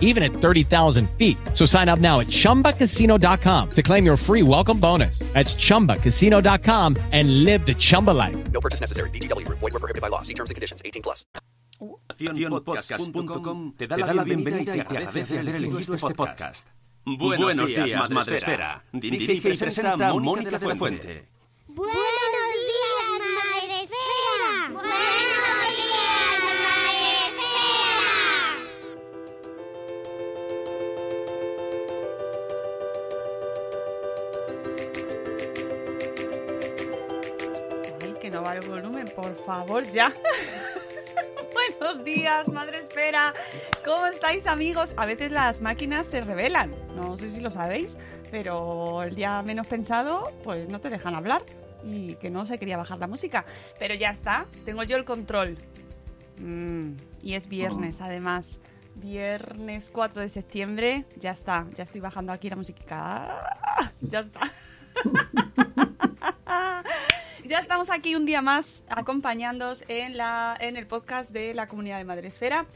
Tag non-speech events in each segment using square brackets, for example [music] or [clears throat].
even at 30,000 feet. So sign up now at chumbacasino.com to claim your free welcome bonus. That's chumbacasino.com and live the Chumba life. No purchase necessary. VGW Group. Void were prohibited by law. See terms and conditions. 18 plus. Accionpodcast.com te da la bienvenida y te agradece haber elegido este podcast. Buenos días, Madresfera. Dirige y presenta Mónica de la Fuente. Buenos días, Madre Esfera. Por favor, ya. [laughs] Buenos días, madre espera. ¿Cómo estáis, amigos? A veces las máquinas se revelan. No sé si lo sabéis, pero el día menos pensado, pues no te dejan hablar. Y que no se quería bajar la música. Pero ya está, tengo yo el control. Mm, y es viernes, además. Viernes 4 de septiembre. Ya está, ya estoy bajando aquí la música. [laughs] Ya está. [laughs] Ya estamos aquí un día más acompañándoos en, la, en el podcast de la comunidad de Madresfera.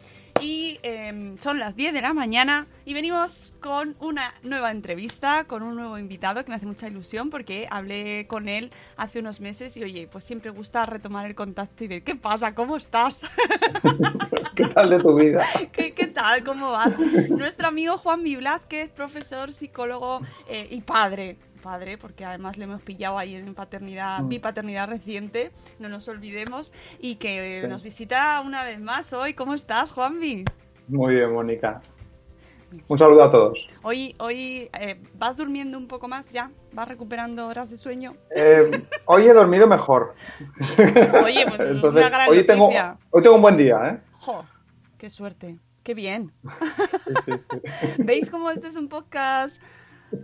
Y em, son las 10 de la mañana y venimos con una nueva entrevista, con un nuevo invitado que me hace mucha ilusión porque hablé con él hace unos meses y oye, pues siempre gusta retomar el contacto y ver qué pasa, cómo estás, [laughs] ¿Qué tal de tu vida? [laughs] ¿Qué, qué tal, cómo vas. Nuestro amigo Juan Viblat, que es profesor, psicólogo eh, y padre. Padre, porque además le hemos pillado ahí en paternidad, Mm. paternidad reciente, no nos olvidemos, y que Sí. nos visita una vez más hoy. ¿Cómo estás, Juanvi? Muy bien, Mónica. Un saludo a todos. Hoy, hoy eh, ¿vas durmiendo un poco más ya? ¿Vas recuperando horas de sueño? Eh, hoy he dormido mejor. [laughs] Oye, pues eso es Entonces, una gran hoy, tengo, noticia. hoy tengo un buen día, ¿eh? ¡Jo! ¡Qué suerte! ¡Qué bien! Sí, sí, sí. [laughs] ¿Veis cómo este es un podcast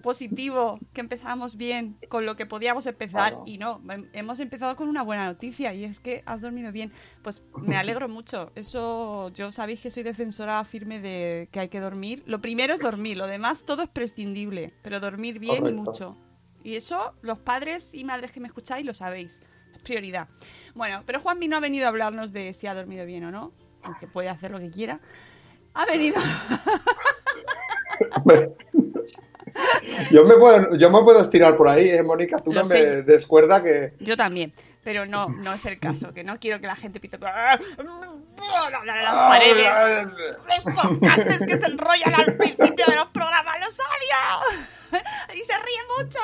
positivo? Que empezamos bien con lo que podíamos empezar Claro. y no, hem- hemos empezado con una buena noticia y es que has dormido bien. Pues me [laughs] alegro mucho. Eso, yo sabéis que soy defensora firme de que hay que dormir. Lo primero es dormir, lo demás todo es prescindible, pero dormir bien y mucho. Y eso los padres y madres que me escucháis lo sabéis. Es prioridad. Bueno, pero Juanmi no ha venido a hablarnos de si ha dormido bien o no, aunque puede hacer lo que quiera. Ha venido [laughs] [laughs] Yo me, puedo, yo me puedo estirar por ahí, ¿eh, Mónica? Tú Lo no sé. me descuerda que... Yo también, pero no, no es el caso, que no quiero que la gente pite ¡Ah! las Ah, paredes, los podcasters que se enrollan al principio de los programas, los odio, y se ríe mucho,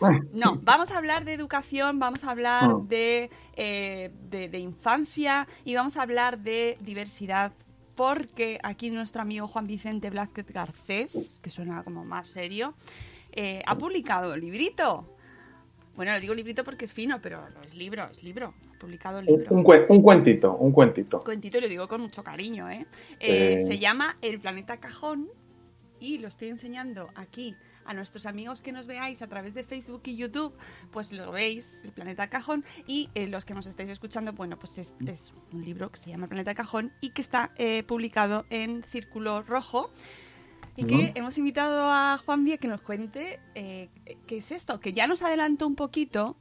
nadie. No, vamos a hablar de educación, vamos a hablar Mm. de, eh, de, de infancia y vamos a hablar de diversidad. Porque aquí nuestro amigo Juan Vicente Blázquez Garcés, que suena como más serio, eh, ha publicado un librito. Bueno, lo digo librito porque es fino, pero no es libro, es libro. Ha publicado un Un, libro. un cuen- un cuentito, un cuentito. Cuentito y lo digo con mucho cariño, ¿eh? Eh, Sí. Se llama El planeta cajón y lo estoy enseñando aquí a nuestros amigos que nos veáis a través de Facebook y YouTube, pues lo veis, El planeta cajón, y eh, los que nos estáis escuchando, bueno, pues es, es un libro que se llama El planeta cajón y que está eh, publicado en Círculo Rojo. Y que hemos invitado a Juan Vía que nos cuente eh, qué es esto, que ya nos adelantó un poquito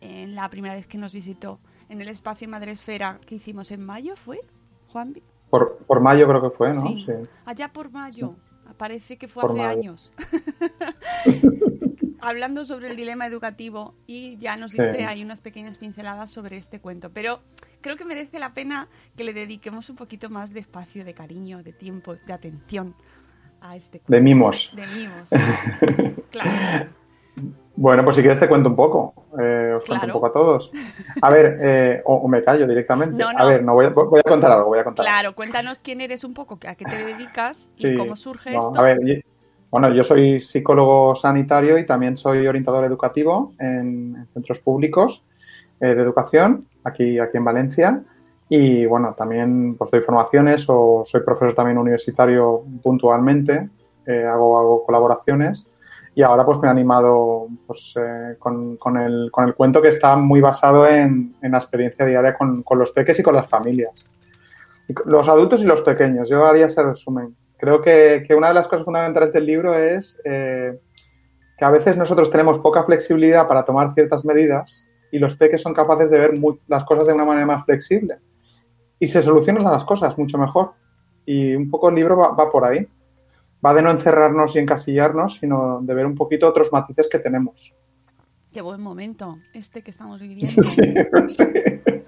en la primera vez que nos visitó en el espacio Madresfera que hicimos en mayo, ¿fue? Juan. Por, por mayo creo que fue, ¿no? Sí. Allá por mayo. Parece que fue hace años. [laughs] Hablando sobre el dilema educativo y ya nos Sí. diste ahí unas pequeñas pinceladas sobre este cuento. Pero creo que merece la pena que le dediquemos un poquito más de espacio, de cariño, de tiempo, de atención a este cuento. De mimos. De mimos. [laughs] claro. Bueno, pues si quieres te cuento un poco. Eh, os cuento Claro. un poco a todos. A ver, eh, o, o me callo directamente. No, A no. ver, no voy a, voy a contar algo, voy a contar algo. Claro, cuéntanos quién eres un poco, a qué te dedicas y cómo surge no, esto. A ver, y- bueno, yo soy psicólogo sanitario y también soy orientador educativo en, en centros públicos eh, de educación aquí, aquí en Valencia. Y bueno, también pues doy formaciones o soy profesor también universitario puntualmente, eh, hago, hago colaboraciones. Y ahora pues me he animado pues, eh, con, con el, con el cuento que está muy basado en, en la experiencia diaria con, con los peques y con las familias. Los adultos y los pequeños, yo haría ese resumen. Creo que, que una de las cosas fundamentales del libro es eh, que a veces nosotros tenemos poca flexibilidad para tomar ciertas medidas y los peques son capaces de ver las cosas de una manera más flexible. Y se solucionan las cosas mucho mejor. Y un poco el libro va por ahí. Va de no encerrarnos y encasillarnos, sino de ver un poquito otros matices que tenemos. Qué buen momento este que estamos viviendo. [laughs] Sí, sí.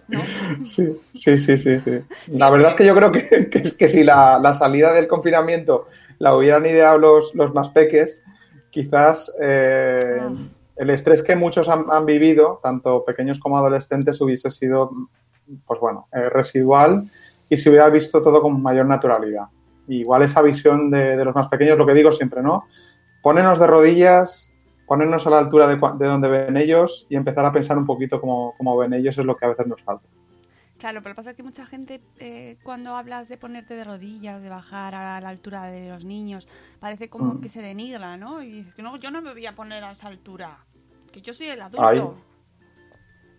¿no? Sí, sí, sí, sí, sí. La verdad es que yo creo que, [laughs] que, que si la, la salida del confinamiento la hubieran ideado los, los más peques, quizás eh, Ah. el estrés que muchos han, han vivido, tanto pequeños como adolescentes, hubiese sido, pues bueno, eh, residual y se hubiera visto todo con mayor naturalidad. Igual esa visión de, de los más pequeños, lo que digo siempre, ¿no? Ponernos de rodillas, ponernos a la altura de, de donde ven ellos y empezar a pensar un poquito como, como ven ellos es lo que a veces nos falta. Claro, pero pasa que mucha gente, eh, cuando hablas de ponerte de rodillas, de bajar a la altura de los niños, parece como Mm. que se denigra, ¿no? Y dices que no, yo no me voy a poner a esa altura, que yo soy el adulto. Ay.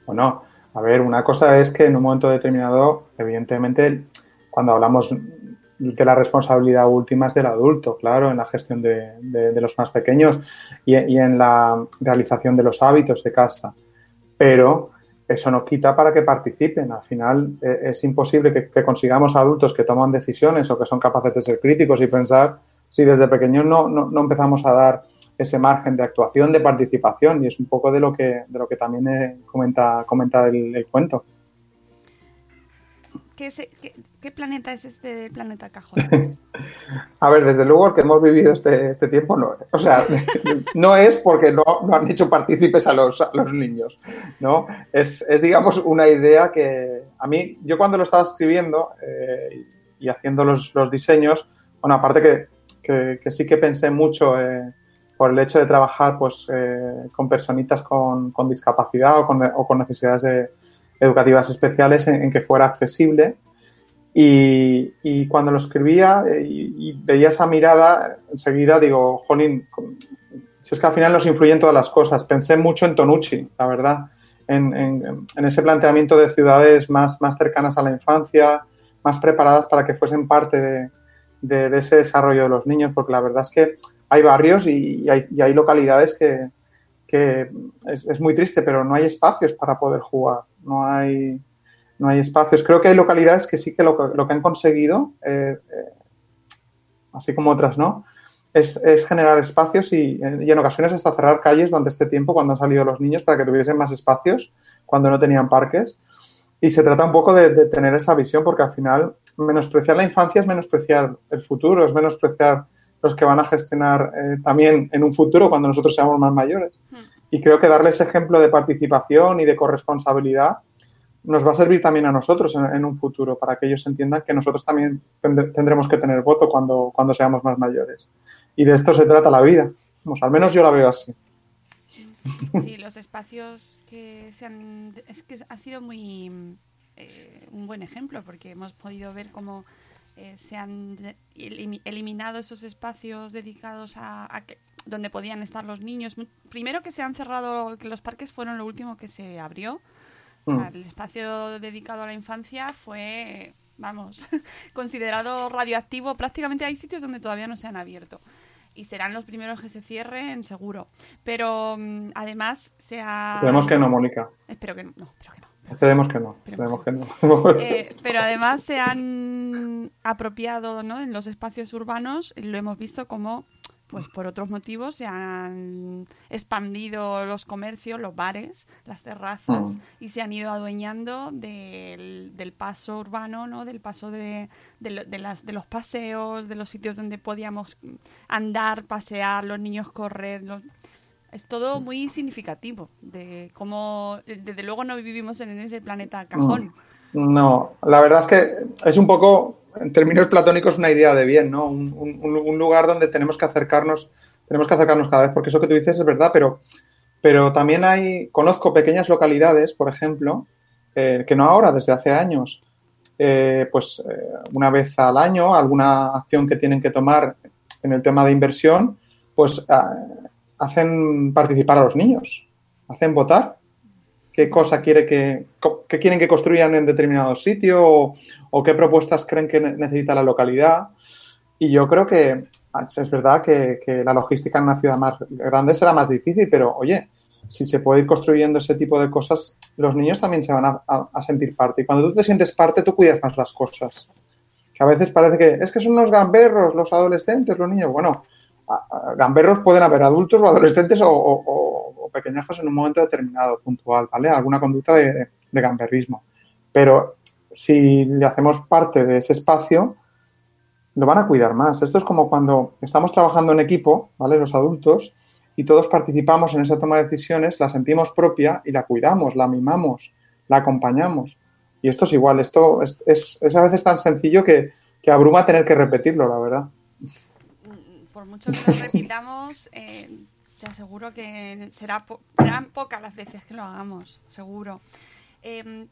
Bueno, a ver, una cosa es que en un momento determinado, evidentemente, cuando hablamos de la responsabilidad última es del adulto, claro, en la gestión de, de- los más pequeños y, en la realización de los hábitos de casa. Pero eso no quita para que participen. Al final eh, es imposible que, que consigamos adultos que toman decisiones o que son capaces de ser críticos y pensar si desde pequeños no, no, empezamos a dar ese margen de actuación, de participación, y es un poco de lo que, de lo que también eh, comenta, comenta el, cuento. ¿Qué, se- qué planeta es este del planeta cajón? [laughs] A ver, desde luego el que hemos vivido este, este tiempo no es. O sea, [laughs] no es porque no, no han hecho partícipes a los, los niños, ¿no? Es, es, digamos, una idea que a mí, yo cuando lo estaba escribiendo eh, y haciendo los, los diseños, bueno, aparte que, que, sí que pensé mucho eh, por el hecho de trabajar pues, eh, con personitas con, con discapacidad o con, necesidades de- educativas especiales en que fuera accesible. Y, cuando lo escribía eh, y, veía esa mirada, enseguida digo, jolín, si es que al final nos influyen todas las cosas. Pensé mucho en Tonucci, la verdad, en, ese planteamiento de ciudades más, más cercanas a la infancia, más preparadas para que fuesen parte de, ese desarrollo de los niños, porque la verdad es que hay barrios y, hay, localidades que, es muy triste, pero no hay espacios para poder jugar, no hay, no hay espacios. Creo que hay localidades que sí que lo, que- lo que han conseguido, eh, eh, así como otras no, es, es generar espacios y, y en ocasiones hasta cerrar calles durante este tiempo cuando han salido los niños para que tuviesen más espacios cuando no tenían parques. Y se trata un poco de, de tener esa visión porque al final menospreciar la infancia es menospreciar el futuro, es menospreciar los que van a gestionar eh, también en un futuro cuando nosotros seamos más mayores. Y creo que darles ejemplo de participación y de corresponsabilidad nos va a servir también a nosotros en, en un futuro para que ellos entiendan que nosotros también tend- tendremos que tener voto cuando, cuando seamos más mayores. Y de esto se trata la vida. Vamos, al menos yo la veo así. Sí, los espacios que se han... Es que ha sido muy... eh, un buen ejemplo porque hemos podido ver cómo eh, se han eliminado esos espacios dedicados a, a que, donde podían estar los niños. Primero que se han cerrado, que los parques fueron lo último que se abrió. Mm. El espacio dedicado a la infancia fue, vamos, [laughs] considerado radioactivo. Prácticamente hay sitios donde todavía no se han abierto. Y serán los primeros que se cierren, seguro. Pero mm, además se ha... Esperemos que no, Mónica. Espero que no, no, espero que no. Esperemos que no. Esperemos que no. [laughs] Eh, pero además se han apropiado ¿no? en los espacios urbanos, lo hemos visto como, pues por otros motivos, se han expandido los comercios, los bares, las terrazas, Mm. y se han ido adueñando del, del paso urbano, ¿no? del paso de, de, de las, de los paseos, de los sitios donde podíamos andar, pasear, los niños correr. los- Es todo muy significativo de cómo, desde luego, no vivimos en ese planeta cajón. No, la verdad es que es un poco, en términos platónicos, una idea de bien, ¿no? Un, un- lugar donde tenemos que acercarnos, tenemos que acercarnos cada vez, porque eso que tú dices es verdad, pero, pero también hay, conozco pequeñas localidades, por ejemplo, eh, que no ahora, desde hace años, eh, pues eh, una vez al año, alguna acción que tienen que tomar en el tema de inversión, pues ah, hacen participar a los niños, hacen votar qué cosa quiere que, qué quieren que construyan en determinado sitio o, o qué propuestas creen que ne- necesita la localidad. Y yo creo que es verdad que, que la logística en una ciudad más grande será más difícil, pero oye, si se puede ir construyendo ese tipo de cosas, los niños también se van a, a- a sentir parte. Y cuando tú te sientes parte, tú cuidas más las cosas. Que a veces parece que es que son unos gamberros los adolescentes, los niños. Bueno, gamberros pueden haber adultos o adolescentes o, o- pequeñajos en un momento determinado, puntual, ¿vale? Alguna conducta de, de gamberrismo. Pero si le hacemos parte de ese espacio, lo van a cuidar más. Esto es como cuando estamos trabajando en equipo, ¿vale? Los adultos, y todos participamos en esa toma de decisiones, la sentimos propia y la cuidamos, la mimamos, la acompañamos. Y esto es igual, esto es, a veces tan sencillo que, que abruma tener que repetirlo, la verdad. Por mucho que lo repitamos, eh, te aseguro que será serán pocas las veces que lo hagamos, seguro. Em,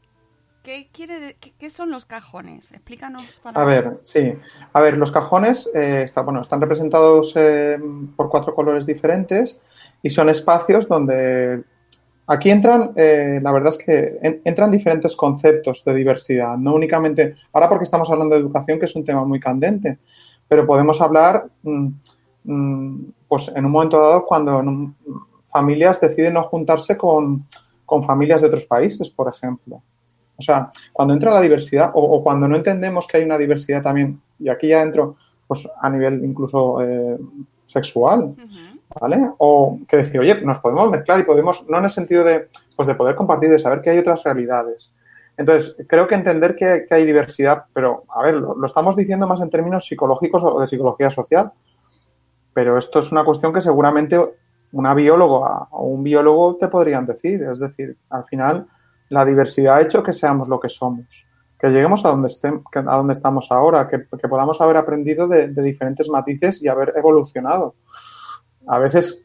¿qué, quiere qué, son los cajones? Explícanos. Para A ver, sí. A ver, los cajones eh, está- bueno, están representados eh, por cuatro colores diferentes y son espacios donde aquí entran, eh, la verdad es que en- entran diferentes conceptos de diversidad, no únicamente, ahora porque estamos hablando de educación, que es un tema muy candente, pero podemos hablar, mm, mm, pues en un momento dado, cuando un- familias deciden no juntarse con, con familias de otros países, por ejemplo. O sea, cuando entra la diversidad o, o cuando no entendemos que hay una diversidad también, y aquí ya entro pues, a nivel incluso eh, sexual. ¿vale? O que decir, oye, nos podemos mezclar y podemos, no en el sentido de, pues, de poder compartir, de saber que hay otras realidades. Entonces, creo que entender que, que hay diversidad, pero, a ver, lo, lo estamos diciendo más en términos psicológicos o de psicología social, pero esto es una cuestión que seguramente una bióloga o un biólogo te podrían decir. Es decir, al final, la diversidad ha hecho que seamos lo que somos, que lleguemos a donde, estem- que- a donde estamos ahora, que, que podamos haber aprendido de, de diferentes matices y haber evolucionado. A veces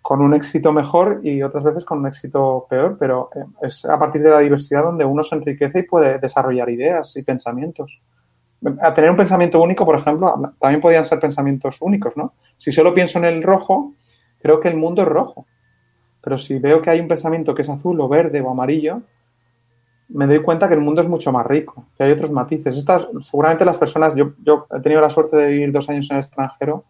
con un éxito mejor y otras veces con un éxito peor, pero eh, es a partir de la diversidad donde uno se enriquece y puede desarrollar ideas y pensamientos. A tener un pensamiento único, por ejemplo, también podían ser pensamientos únicos, ¿no? Si solo pienso en el rojo, creo que el mundo es rojo. Pero si veo que hay un pensamiento que es azul o verde o amarillo, me doy cuenta que el mundo es mucho más rico, que hay otros matices. Estas, seguramente las personas, yo, he tenido la suerte de vivir dos años en el extranjero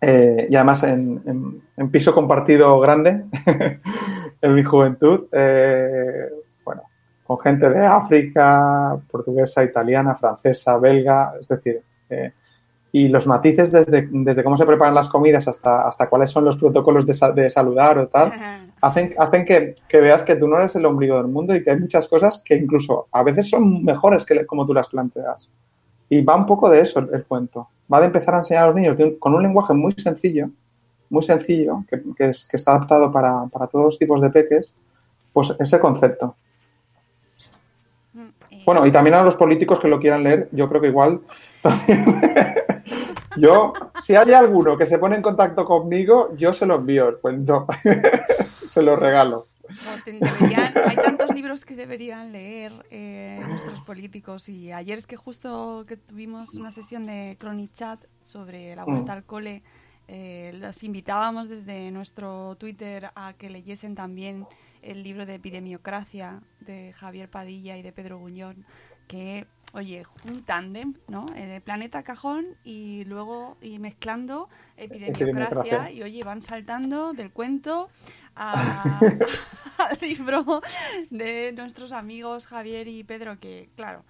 eh, y además en, piso compartido grande [laughs] en mi juventud, eh, con gente de África, portuguesa, italiana, francesa, belga, es decir, eh, y los matices desde, desde cómo se preparan las comidas hasta, hasta cuáles son los protocolos de, sa- de saludar o tal, hacen, hacen que, que veas que tú no eres el ombligo del mundo y que hay muchas cosas que incluso a veces son mejores que como tú las planteas. Y va un poco de eso el, el cuento. Va de empezar a enseñar a los niños un- con un lenguaje muy sencillo, muy sencillo, que, que es, que está adaptado para, para todos los tipos de peques, pues ese concepto. Bueno, y también a los políticos que lo quieran leer, yo creo que igual. [laughs] yo, si hay alguno que se pone en contacto conmigo, yo se lo envío el cuento. [laughs] se lo regalo. deberían- hay tantos libros que deberían leer eh, nuestros políticos y ayer es que justo que tuvimos una sesión de Chat sobre la vuelta Mm. al cole, eh, los invitábamos desde nuestro Twitter a que leyesen también el libro de Epidemiocracia de Javier Padilla y de Pedro Guñón, que oye, un tándem, ¿no? Eh, Planeta Cajón y luego y mezclando epidemiocracia Epidemiocracia. y oye, van saltando del cuento a- [laughs] al libro de nuestros amigos Javier y Pedro, que claro,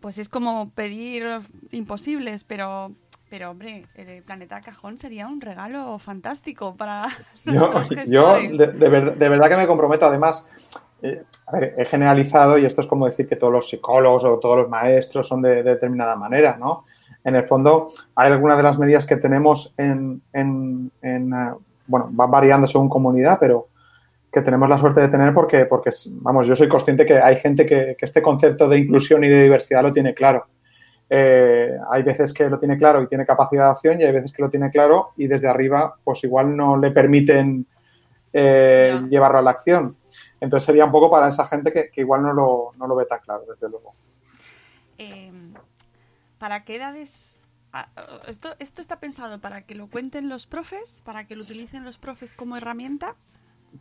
pues es como pedir imposibles, pero pero hombre, el Planeta Cajón sería un regalo fantástico para [laughs] Yo, yo de, de ver- de verdad que me comprometo. Además, eh, a ver, he generalizado y esto es como decir que todos los psicólogos o todos los maestros son de, de determinada manera, ¿no? En el fondo, hay algunas de las medidas que tenemos en, en- en, eh, bueno, van variando según comunidad, pero que tenemos la suerte de tener porque, porque vamos, yo soy consciente que hay gente que, que este concepto de inclusión y de diversidad lo tiene claro. Eh, hay veces que lo tiene claro y tiene capacidad de acción y hay veces que lo tiene claro y desde arriba pues igual no le permiten eh, llevarlo a la acción. Entonces sería un poco para esa gente que, que igual no lo, no lo ve tan claro, desde luego. Eh, ¿Para qué edades? ah, Esto, esto está pensado para que lo cuenten los profes, para que lo utilicen los profes como herramienta.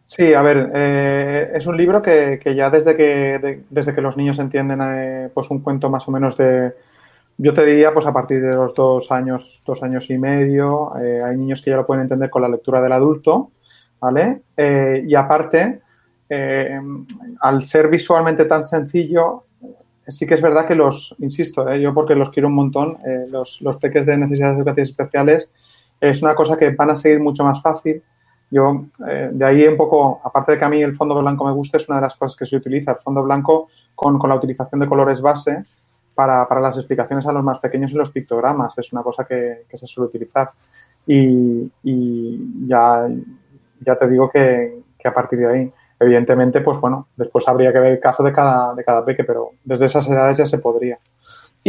Sí, a ver, eh, es un libro que, que ya desde que, de- desde que los niños entienden eh, pues un cuento más o menos de, yo te diría pues a partir de los dos años, dos años y medio, eh, hay niños que ya lo pueden entender con la lectura del adulto, ¿vale? Eh, y aparte, eh, al ser visualmente tan sencillo, sí que es verdad que los, insisto, yo porque los quiero un montón, los, los peques de necesidades educativas especiales, es una cosa que van a seguir mucho más fácil. Yo, de ahí un poco, aparte de que a mí el fondo blanco me gusta, es una de las cosas que se utiliza, el fondo blanco con, con la utilización de colores base para, para las explicaciones a los más pequeños y los pictogramas. Es una cosa que, que se suele utilizar. Y, y ya, ya te digo que, que a partir de ahí, evidentemente, pues bueno, después habría que ver el caso de cada, de cada peque, pero desde esas edades ya se podría.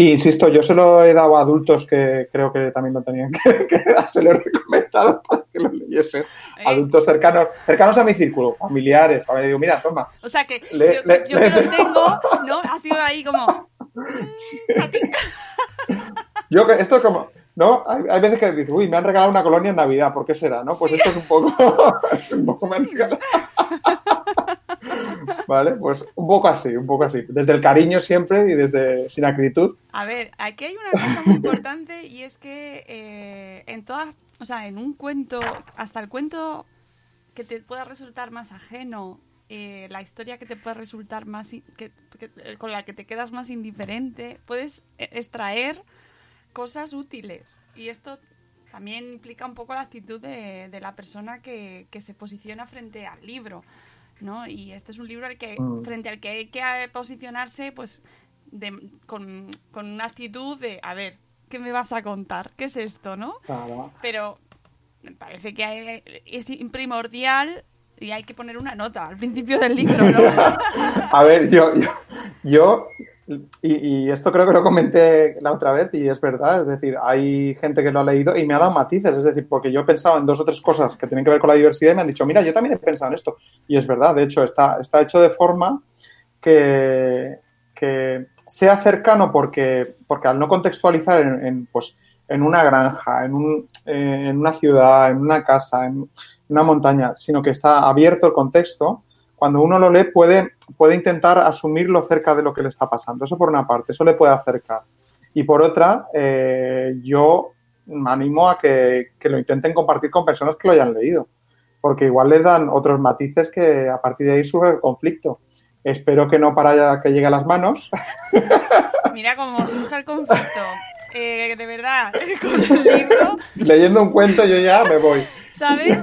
Y insisto, yo se lo he dado a adultos que creo que también lo tenían que, [laughs] que se lo he recomendado para que lo leyesen. ¿eh? Adultos cercanos, cercanos a mi círculo, familiares. familia. Digo, mira, toma. O sea que Le- yo, le- yo le- que lo tengo, [laughs] ¿no? Ha sido ahí como. [laughs] Yo, que- esto es como, ¿no? Hay, hay veces que dices, uy, me han regalado una colonia en Navidad, ¿por qué será? ¿no? Pues esto es un poco, es un poco me han regalado. Vale, pues un poco así, un poco así. Desde el cariño siempre y desde sin acritud. A ver, aquí hay una cosa muy importante y es que eh, en todas, o sea, en un cuento, hasta el cuento que te pueda resultar más ajeno, eh, la historia que te pueda resultar más, que, eh, con la que te quedas más indiferente, puedes extraer cosas útiles. Y esto también implica un poco la actitud de, de la persona que, que se posiciona frente al libro. ¿No? Y este es un libro al que, Mm. frente al que hay que posicionarse pues de- con, con una actitud de, a ver, ¿qué me vas a contar? ¿Qué es esto, no? Claro. Pero me parece que hay- es primordial y hay que poner una nota al principio del libro, ¿no? [laughs] A ver, yo, yo, yo- y, y esto creo que lo comenté la otra vez y es verdad, es decir, hay gente que lo ha leído y me ha dado matices, es decir, porque yo he pensado en dos o tres cosas que tienen que ver con la diversidad y me han dicho, mira, yo también he pensado en esto. Y es verdad, de hecho, está, está hecho de forma que, que sea cercano porque, porque al no contextualizar en, en, pues, en una granja, en, un, en una ciudad, en una casa, en una montaña, sino que está abierto el contexto, cuando uno lo lee puede, puede intentar asumirlo cerca de lo que le está pasando. Eso por una parte, eso le puede acercar. Y por otra, eh, yo me animo a que, que, lo intenten compartir con personas que lo hayan leído, porque igual le dan otros matices que a partir de ahí surge el conflicto. Espero que no para que llegue a las manos. [laughs] Mira cómo surge el conflicto. Eh, de verdad, [laughs] con el libro. Leyendo un cuento yo ya me voy. ¿Sabes? Ya.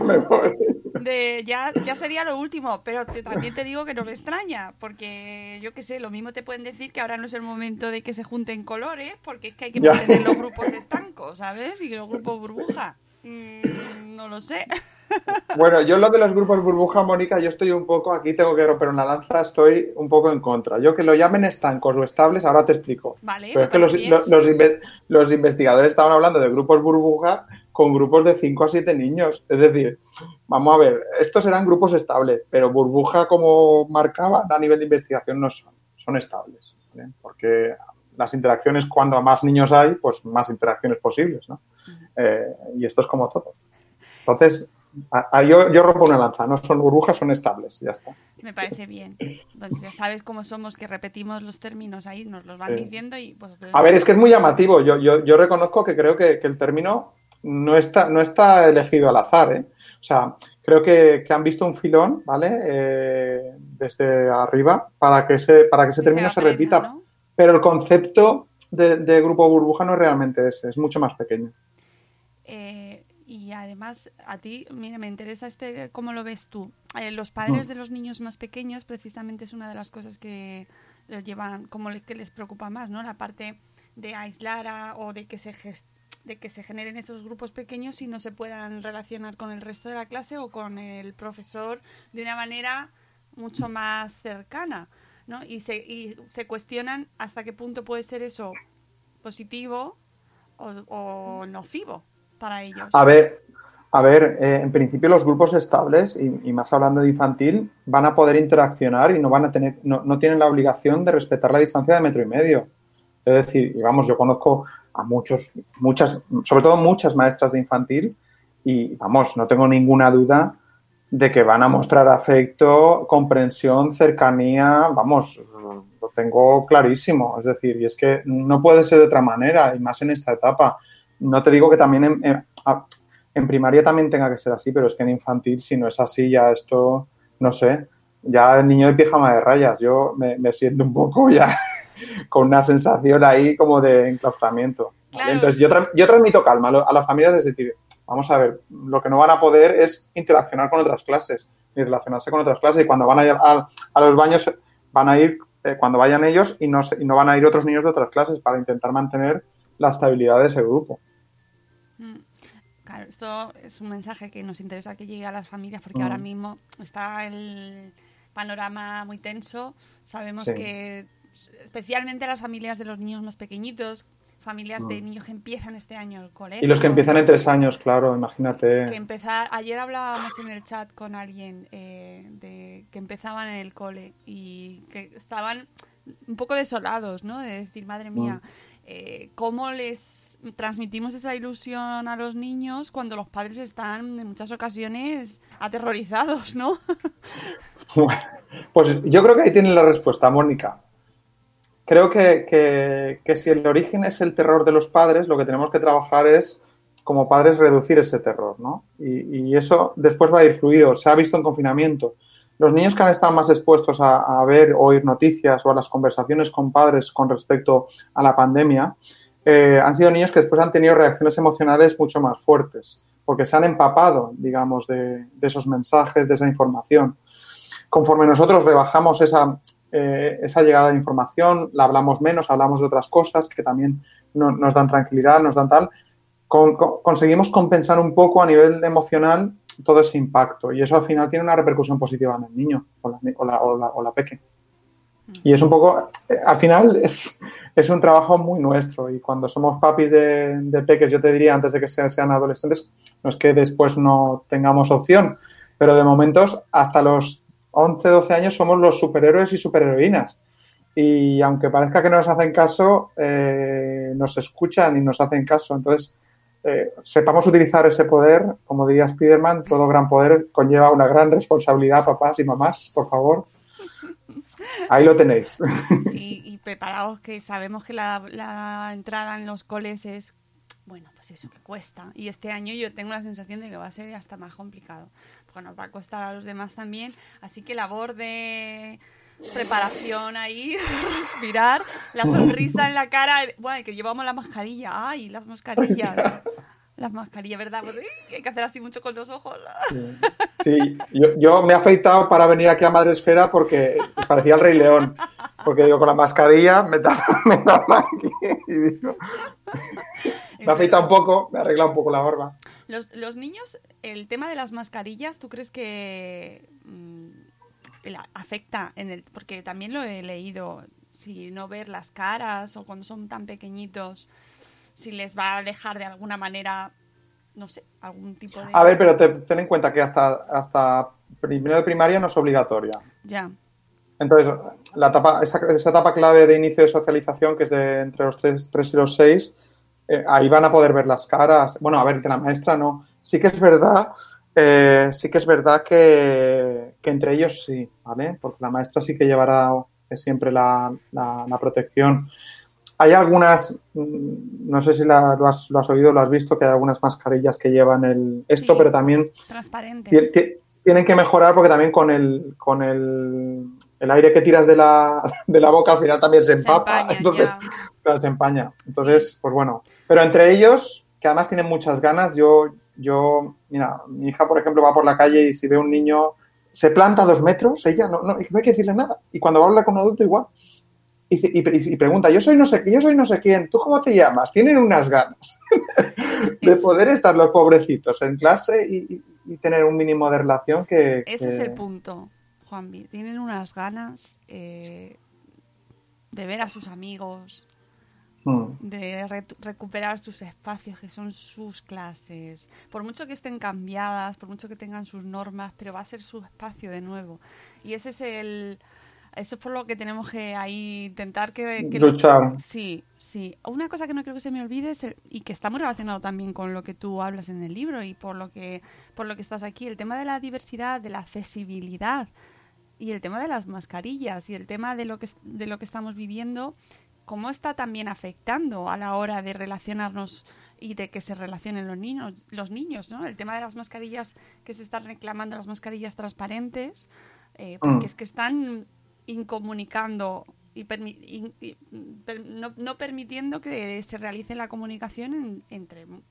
De, ya, ya sería lo último, pero te, también te digo que no me extraña, porque yo qué sé, lo mismo te pueden decir que ahora no es el momento de que se junten colores, porque es que hay que mantener los grupos estancos, ¿sabes? Y los grupos burbuja. Mm, no lo sé. Bueno, yo lo de los grupos burbuja, Mónica, yo estoy un poco, aquí tengo que romper una lanza, estoy un poco en contra. Yo que lo llamen estancos o estables, ahora te explico. Vale, Pero es que los, los inve- los investigadores estaban hablando de grupos burbuja con grupos de 5 a 7 niños. Es decir, vamos a ver, estos eran grupos estables, pero burbuja como marcaban a nivel de investigación no son, son estables. ¿vale? Porque las interacciones, cuando más niños hay, pues más interacciones posibles, ¿no? Eh, y esto es como todo. Entonces, a- a- yo, yo rompo una lanza, no son burbujas, son estables, ya está. Me parece bien. Entonces, ya sabes cómo somos que repetimos los términos ahí, nos los van Sí. diciendo y pues... A ver, es que es muy llamativo. Yo, yo, yo reconozco que creo que, que el término no está, no está elegido al azar. ¿eh? O sea, creo que, que han visto un filón, ¿vale? Eh, desde arriba para que ese, para que ese término se repita. ¿no? Pero el concepto de, de grupo burbuja no es realmente ese, es mucho más pequeño. Eh, y además, a ti, mira, me interesa este, cómo lo ves tú. Eh, los padres Mm. de los niños más pequeños, precisamente es una de las cosas que los llevan, como le- que les preocupa más, ¿no? La parte de aislar a- o de que se ges- de que se generen esos grupos pequeños y no se puedan relacionar con el resto de la clase o con el profesor de una manera mucho más cercana, ¿no? Y se, y se cuestionan hasta qué punto puede ser eso positivo o, nocivo para ellos. A ver, a ver, eh, en principio los grupos estables, y, y más hablando de infantil, van a poder interaccionar y no van a tener, no, no tienen la obligación de respetar la distancia de metro y medio. Es decir, vamos, yo conozco a muchos, muchas, sobre todo muchas maestras de infantil, y vamos, no tengo ninguna duda de que van a mostrar afecto, comprensión, cercanía, vamos, lo tengo clarísimo. Es decir, y es que no puede ser de otra manera, y más en esta etapa. No te digo que también en, en- primaria también tenga que ser así, pero es que en infantil, si no es así, ya esto, no sé, ya el niño de pijama de rayas, yo me siento un poco ya [laughs] con una sensación ahí como de enclaustramiento. ¿vale? Claro. Entonces yo, tra- yo transmito calma a, las familias, es decir, vamos a ver, lo que no van a poder es interaccionar con otras clases, ni relacionarse con otras clases, y cuando van a ir a, a los baños van a ir eh, cuando vayan ellos y no, y no van a ir otros niños de otras clases para intentar mantener la estabilidad de ese grupo. Mm. Claro, esto es un mensaje que nos interesa que llegue a las familias porque Mm. ahora mismo está el panorama muy tenso. Sabemos Sí. que especialmente las familias de los niños más pequeñitos, familias de Mm. niños que empiezan este año el colegio. Y los que empiezan en tres años, claro, imagínate. que empezar ayer hablábamos en el chat con alguien eh, de que empezaban en el cole y que estaban un poco desolados no de decir madre mía eh, cómo les transmitimos esa ilusión a los niños cuando los padres están en muchas ocasiones aterrorizados no [laughs] Bueno, pues yo creo que ahí tiene la respuesta, Mónica. Creo que, que- si el origen es el terror de los padres, lo que tenemos que trabajar es, como padres, reducir ese terror, ¿no? Y, y eso después va a ir fluido. Se ha visto en confinamiento. Los niños que han estado más expuestos a, ver o oír noticias o a las conversaciones con padres con respecto a la pandemia, eh, han sido niños que después han tenido reacciones emocionales mucho más fuertes, porque se han empapado, digamos, de esos mensajes, de esa información conforme nosotros rebajamos esa, eh, esa llegada de información, la hablamos menos, hablamos de otras cosas que también no- nos dan tranquilidad, nos dan tal, con- con- conseguimos compensar un poco a nivel emocional todo ese impacto. Y eso al final tiene una repercusión positiva en el niño o la, o la, o. Y es un poco, eh, al final es, es un trabajo muy nuestro. Y cuando somos papis de, de peques, yo te diría antes de que se- sean adolescentes, no es que después no tengamos opción, pero de momentos hasta los 11, 12 años somos los superhéroes y superheroínas. Y aunque parezca que no nos hacen caso, eh, nos escuchan y nos hacen caso. Entonces, eh, sepamos utilizar ese poder, como diría Spiderman, todo gran poder conlleva una gran responsabilidad, papás y mamás, por favor. Ahí lo tenéis. [laughs] sí y preparaos que sabemos que la, la entrada en los coles es bueno, pues eso que cuesta. Y este año yo tengo la sensación de que va a ser hasta más complicado. Porque nos va a costar a los demás también. Así que labor de preparación ahí, [laughs] respirar, la [laughs] sonrisa en la cara. Bueno, que llevamos la mascarilla. ¡Ay, las mascarillas! Las mascarillas, ¿verdad? Pues, ¡ay! hay que hacer así mucho con los ojos. Sí, Sí, yo, yo me he afeitado para venir aquí a Madre Esfera porque parecía el Rey León. Porque digo, con la mascarilla me tapa, [laughs] me tapa aquí. Y digo, [laughs] me he afeitado un poco, me he arreglado un poco la barba. Los, los niños, el tema de las mascarillas, ¿tú crees que mm, afecta en el porque también lo he leído si no ver las caras o cuando son tan pequeñitos si les va a dejar de alguna manera no sé algún tipo de A ver, pero te- ten en cuenta que hasta, hasta primero de primaria no es obligatoria. ya Entonces, la etapa, esa, esa etapa clave de inicio de socialización, que es de entre los 3, y los 6, ahí van a poder ver las caras. Bueno, a ver, que la maestra no. Sí que es verdad eh, sí que es verdad que, que entre ellos sí, ¿vale? Porque la maestra sí que llevará siempre la, la- la protección. Hay algunas, mm, no sé si la- lo, has, lo has oído, lo has visto, que hay algunas mascarillas que llevan el, esto, Sí. pero también tienen que mejorar porque también con el, con el, el aire que tiras de la, [laughs] de la boca al final también se Se empapa. empañan entonces, ya. [laughs] Claro, se empaña. Entonces, pues bueno. Pero entre ellos, que además tienen muchas ganas, yo, yo, mira, mi hija, por ejemplo, va por la calle y si ve un niño, se planta a dos metros, ella no, no, no hay que decirle nada. Y cuando va a hablar con un adulto, igual. Y, pregunta, yo soy no sé yo soy no sé quién, ¿tú cómo te llamas? Tienen unas ganas [laughs] de poder estar los pobrecitos en clase y, tener un mínimo de relación que... Ese es el punto, Juanvi. Tienen unas ganas eh, de ver a sus amigos, Mm. de re- recuperar sus espacios, que son sus clases. Por mucho que estén cambiadas, por mucho que tengan sus normas, pero va a ser su espacio de nuevo. Y ese es el... Eso es por lo que tenemos que ahí intentar que... que lo- Luchar. Sí, sí. Una cosa que no creo que se me olvide es el- y que está muy relacionado también con lo que tú hablas en el libro y por lo que por lo que estás aquí, el tema de la diversidad, de la accesibilidad y el tema de las mascarillas y el tema de lo que de lo que estamos viviendo, cómo está también afectando a la hora de relacionarnos y de que se relacionen los niños, los niños, ¿no? El tema de las mascarillas que se están reclamando, las mascarillas transparentes, eh, porque Mm. es que están incomunicando y, permi- y- per- no, no permitiendo que se realice la comunicación en- entre en-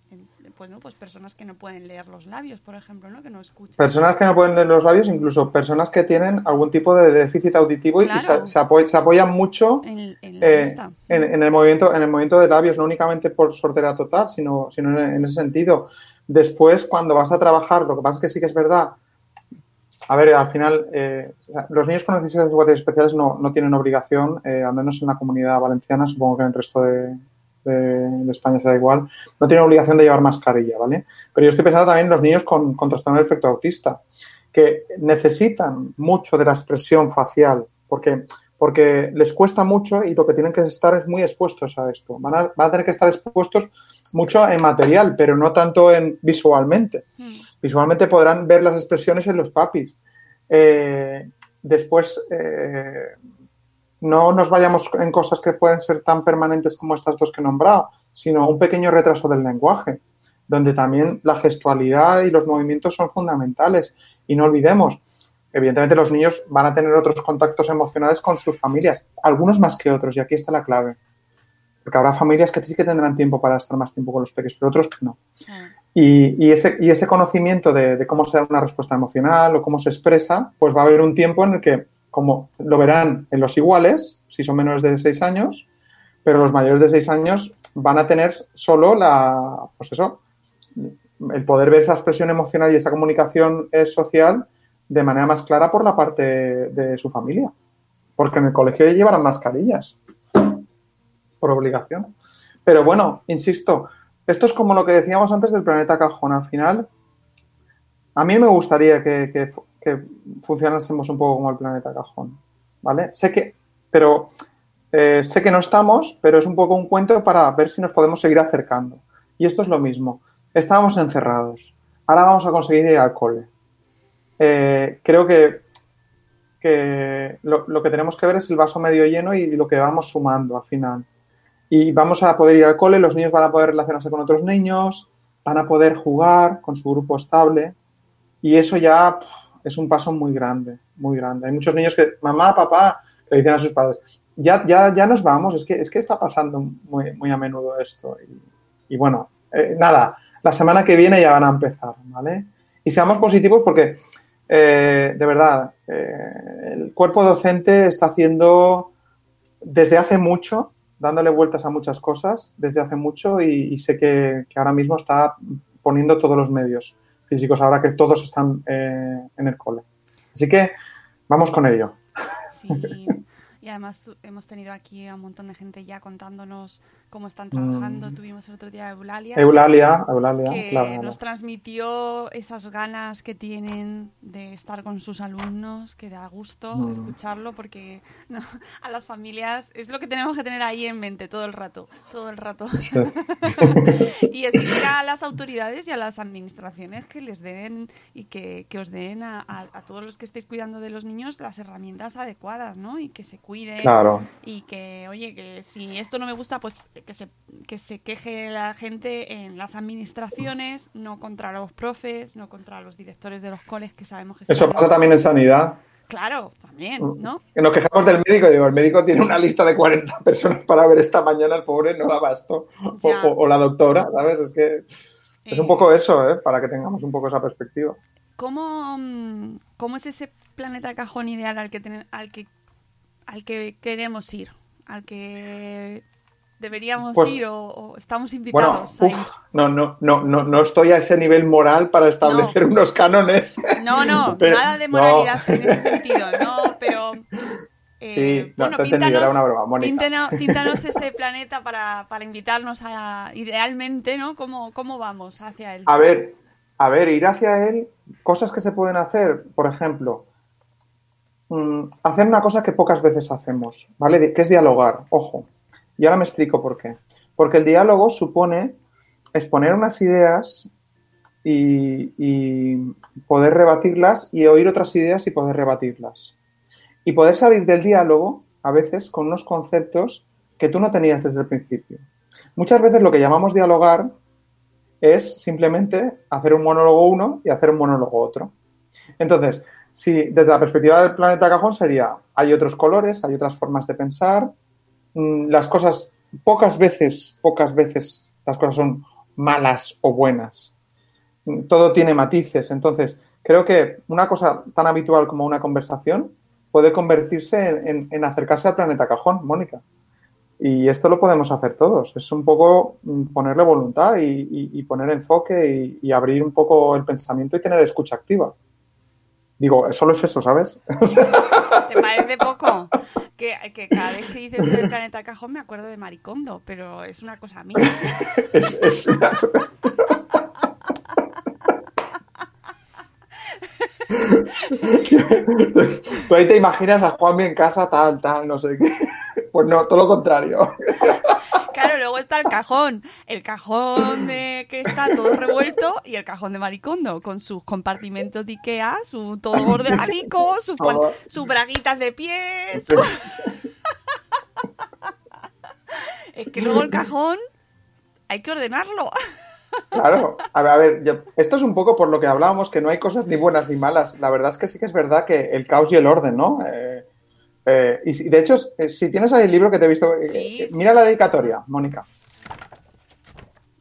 pues, ¿no? pues personas que no pueden leer los labios, por ejemplo, ¿no? que no escuchan. Personas que no pueden leer los labios, incluso personas que tienen algún tipo de déficit auditivo y- se, se apoy- se apoyan mucho en, en la eh, en, en el movimiento, en el movimiento de labios, no únicamente por sordera total, sino, sino en ese sentido. Después, cuando vas a trabajar, lo que pasa es que sí que es verdad. A ver, al final, eh, los niños con necesidades educativas especiales no, no tienen obligación, eh, al menos en la comunidad valenciana, supongo que en el resto de, España será igual, no tienen obligación de llevar mascarilla, ¿vale? Pero yo estoy pensando también en los niños con, con trastorno del espectro autista, que necesitan mucho de la expresión facial, porque, porque les cuesta mucho y lo que tienen que estar es muy expuestos a esto. Van a, van a tener que estar expuestos mucho en material, pero no tanto en visualmente. Visualmente podrán ver las expresiones en los papis. Eh, después, eh, no nos vayamos en cosas que pueden ser tan permanentes como estas dos que he nombrado, sino un pequeño retraso del lenguaje, donde también la gestualidad y los movimientos son fundamentales. Y no olvidemos, evidentemente los niños van a tener otros contactos emocionales con sus familias, algunos más que otros, y aquí está la clave. Porque habrá familias que sí que tendrán tiempo para estar más tiempo con los pequeños, pero otros que no. Ah, Y, y ese, y ese conocimiento de, cómo se da una respuesta emocional o cómo se expresa, pues va a haber un tiempo en el que, como lo verán en los iguales, si son menores de 6 años, pero los mayores de 6 años van a tener solo la, pues eso, el poder ver esa expresión emocional y esa comunicación social de manera más clara por la parte de su familia. Porque en el colegio llevarán mascarillas, por obligación. Pero bueno, insisto, esto es como lo que decíamos antes del planeta cajón. Al final, a mí me gustaría que, que, fu- que funcionásemos un poco como el planeta cajón, ¿vale? Sé que, pero eh, sé que no estamos, pero es un poco un cuento para ver si nos podemos seguir acercando. Y esto es lo mismo. Estábamos encerrados. Ahora vamos a conseguir ir al cole. Eh, creo que, que lo que tenemos que ver es el vaso medio lleno y lo que vamos sumando al final y vamos a poder ir al cole, los niños van a poder relacionarse con otros niños, van a poder jugar con su grupo estable y eso ya es un paso muy grande, muy grande. Hay muchos niños que, mamá, papá, le dicen a sus padres, ya, ya, ya nos vamos, es que, es que está pasando muy, muy a menudo esto. Y, y bueno, eh, nada, la semana que viene ya van a empezar, ¿vale? Y seamos positivos porque, eh, de verdad, eh, el cuerpo docente está haciendo desde hace mucho dándole vueltas a muchas cosas desde hace mucho y, sé que, ahora mismo está poniendo todos los medios físicos ahora que todos están eh, en el cole. Así que vamos con ello. Y además tu- hemos tenido aquí a un montón de gente ya contándonos cómo están trabajando. Mm. Tuvimos el otro día a Eulalia. Eulalia, Eulalia, que claro, claro. nos transmitió esas ganas que tienen de estar con sus alumnos, que da gusto Mm. escucharlo porque no, a las familias es lo que tenemos que tener ahí en mente todo el rato, todo el rato. Sí. [laughs] y exigir a las autoridades y a las administraciones que les den y que, que os den a, a- a todos los que estéis cuidando de los niños las herramientas adecuadas, ¿no? Y que se cuiden Claro. y que, oye, que si esto no me gusta, pues que se, que se queje la gente en las administraciones, no contra los profes, no contra los directores de los coles que sabemos que Eso pasa también en sanidad. Claro, también, ¿no? Que nos quejamos del médico digo, el médico tiene una lista de 40 [laughs] personas para ver esta mañana, el pobre no da abasto. O, o- o la doctora, ¿sabes? Es que es un Eh, poco eso, ¿eh? Para que tengamos un poco esa perspectiva. ¿Cómo, mm, cómo es ese planeta cajón ideal al que, ten- al que, al que queremos ir? Al que deberíamos Pues, ir o, o estamos Bueno, invitados a ir? uf, no, no, no, no, no estoy a ese nivel moral para establecer unos cánones. No, no, [laughs] Pero- nada de no. moralidad en ese sentido, no, pero... [laughs] eh, Sí, no, te he entendido, era una broma, píntanos, [laughs] píntanos ese planeta para, para invitarnos a, idealmente, ¿no? ¿Cómo, ¿Cómo vamos hacia él? A ver, a ver, ir hacia él, cosas que se pueden hacer, por ejemplo, hacer una cosa que pocas veces hacemos, ¿vale? Que es dialogar, ojo. Y ahora me explico por qué. Porque el diálogo supone exponer unas ideas y poder rebatirlas y oír otras ideas y poder rebatirlas. Y poder salir del diálogo a veces con unos conceptos que tú no tenías desde el principio. Muchas veces lo que llamamos dialogar es simplemente hacer un monólogo uno y hacer un monólogo otro. Entonces, si desde la perspectiva del planeta cajón sería, hay otros colores, hay otras formas de pensar, mm, las cosas, pocas veces, pocas veces las cosas son malas o buenas. Mm, Todo tiene matices. Entonces, creo que una cosa tan habitual como una conversación puede convertirse en, acercarse al planeta cajón, Mónica. Y esto lo podemos hacer todos. Es un poco mm, ponerle voluntad y, poner enfoque y abrir un poco el pensamiento y tener escucha activa. Digo, solo es eso, ¿sabes? [laughs] ¿Te parece poco? Que, que cada vez que dices el planeta cajón me acuerdo de Maricondo, pero es una cosa mía. [laughs] Es- es- [laughs] Tú ahí te imaginas a Juanmi en casa, tal, tal, no sé qué. Pues no, todo lo contrario. Claro, luego está el cajón. El cajón de que está todo revuelto y el cajón de Maricondo, con sus compartimentos de Ikea, su todo ordenadico, sus braguitas de pie. su- Es que luego el cajón hay que ordenarlo. Claro, a ver, a ver, yo- esto es un poco por lo que hablábamos, que no hay cosas ni buenas ni malas. La verdad es que sí que es verdad que el caos y el orden, ¿no? Eh, eh, y si- de hecho, eh, si tienes ahí el libro que te he visto, eh, Sí, eh, mira la dedicatoria, Mónica.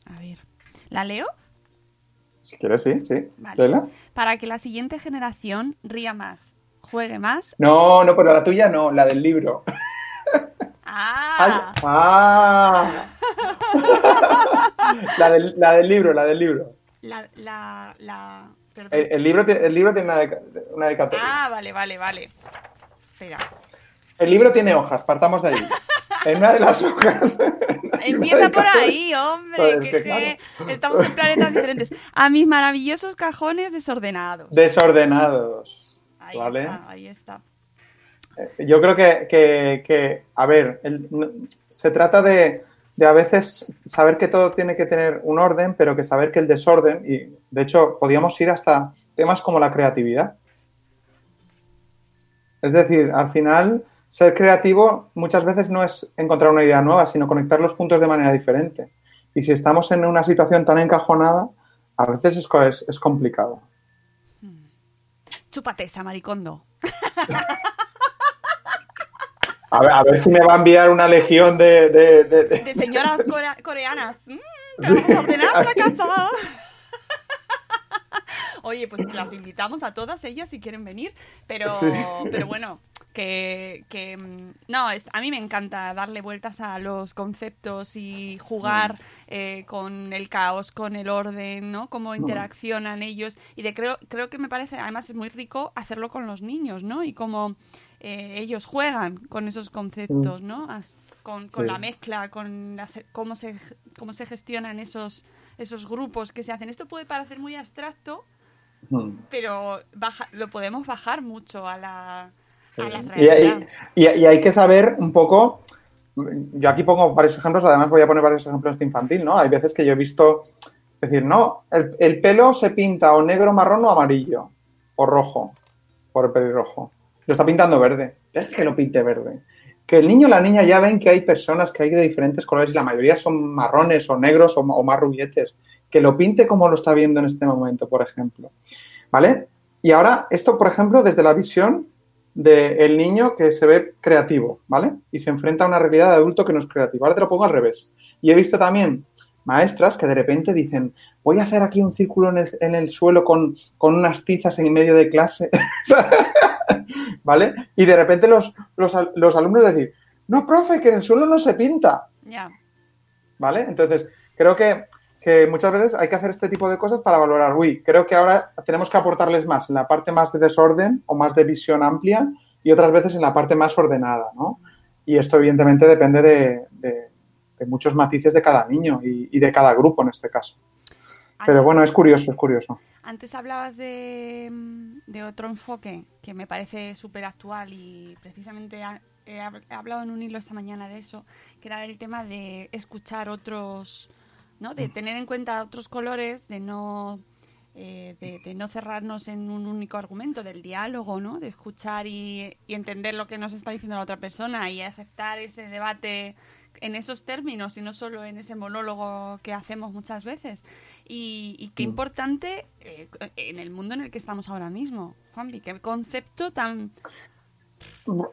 A ver, ¿la leo? Si quieres, sí, sí. Vale. Léela. Para que la siguiente generación ría más, juegue más. No, no, pero la tuya no, la del libro. [laughs] Ay, ¡Ah! ah. [laughs] la, del, la del libro, la del libro. La, la, la... Perdón. El, el libro, el libro tiene una dedicatoria. Ah, vale, vale, vale. Espera. El libro tiene hojas, partamos de ahí. [laughs] En una de las hojas. Empieza por ahí, hombre. Joder, que, que que estamos en planetas diferentes. A mis maravillosos cajones desordenados. Desordenados. Ahí ¿vale? está, ahí está. Yo creo que, que- que, a ver, el- se trata de, de a veces saber que todo tiene que tener un orden, pero que saber que el desorden, y de hecho podíamos ir hasta temas como la creatividad. Es decir, al final, ser creativo muchas veces no es encontrar una idea nueva, sino conectar los puntos de manera diferente. Y si estamos en una situación tan encajonada, a veces es, es- es complicado. Chúpate esa, maricondo. A ver, a ver si me va a enviar una legión de- de- de- de, De señoras corea- coreanas. Mm, que [laughs] vamos a ordenar la casa. [laughs] Oye, pues las invitamos a todas ellas si quieren venir, pero, Sí. pero bueno, que, que, mm, no, es- a mí me encanta darle vueltas a los conceptos y jugar eh, con el caos, con el orden, ¿no? Cómo interaccionan ellos y de creo creo que me parece además es muy rico hacerlo con los niños, ¿no? Y como eh, ellos juegan con esos conceptos, ¿no? As- Con, con Sí. la mezcla, con la cómo se cómo se gestionan esos esos grupos que se hacen. Esto puede parecer muy abstracto, Mm. pero baja- lo podemos bajar mucho a la, a la Y realidad. y- y hay que saber un poco. Yo aquí pongo varios ejemplos, además voy a poner varios ejemplos de infantil, ¿no? Hay veces que yo he visto decir, no, el, el pelo se pinta o negro, marrón o amarillo, o rojo, por el pelirrojo. Lo está pintando verde. Es que lo pinte verde. Que el niño o la niña ya ven que hay personas que hay de diferentes colores y la mayoría son marrones o negros o, o más rubietes. Que lo pinte como lo está viendo en este momento, por ejemplo. ¿Vale? Y ahora, esto, por ejemplo, desde la visión del niño que se ve creativo, ¿vale? Y se enfrenta a una realidad de adulto que no es creativo. Ahora te lo pongo al revés. Y he visto también maestras que de repente dicen, voy a hacer aquí un círculo en el, en el suelo con, con unas tizas en medio de clase, [laughs] ¿vale? Y de repente los, los, al- los alumnos decir, no, profe, que en el suelo no se pinta, Ya. ¿vale? Entonces, creo que, que muchas veces hay que hacer este tipo de cosas para valorar, uy, creo que ahora tenemos que aportarles más en la parte más de desorden o más de visión amplia y otras veces en la parte más ordenada, ¿no? Y esto evidentemente depende de, de- de muchos matices de cada niño y, y de cada grupo en este caso. Pero bueno, es curioso, es curioso. Antes hablabas de, mm, de otro enfoque que me parece súper actual y precisamente he hablado en un hilo esta mañana de eso, que era el tema de escuchar otros, ¿no? De tener en cuenta otros colores, de no, eh, de, de no cerrarnos en un único argumento, del diálogo, ¿no? De escuchar y, y entender lo que nos está diciendo la otra persona y aceptar ese debate en esos términos y no solo en ese monólogo que hacemos muchas veces. Y, y qué importante eh, en el mundo en el que estamos ahora mismo, Juanvi, qué concepto tan...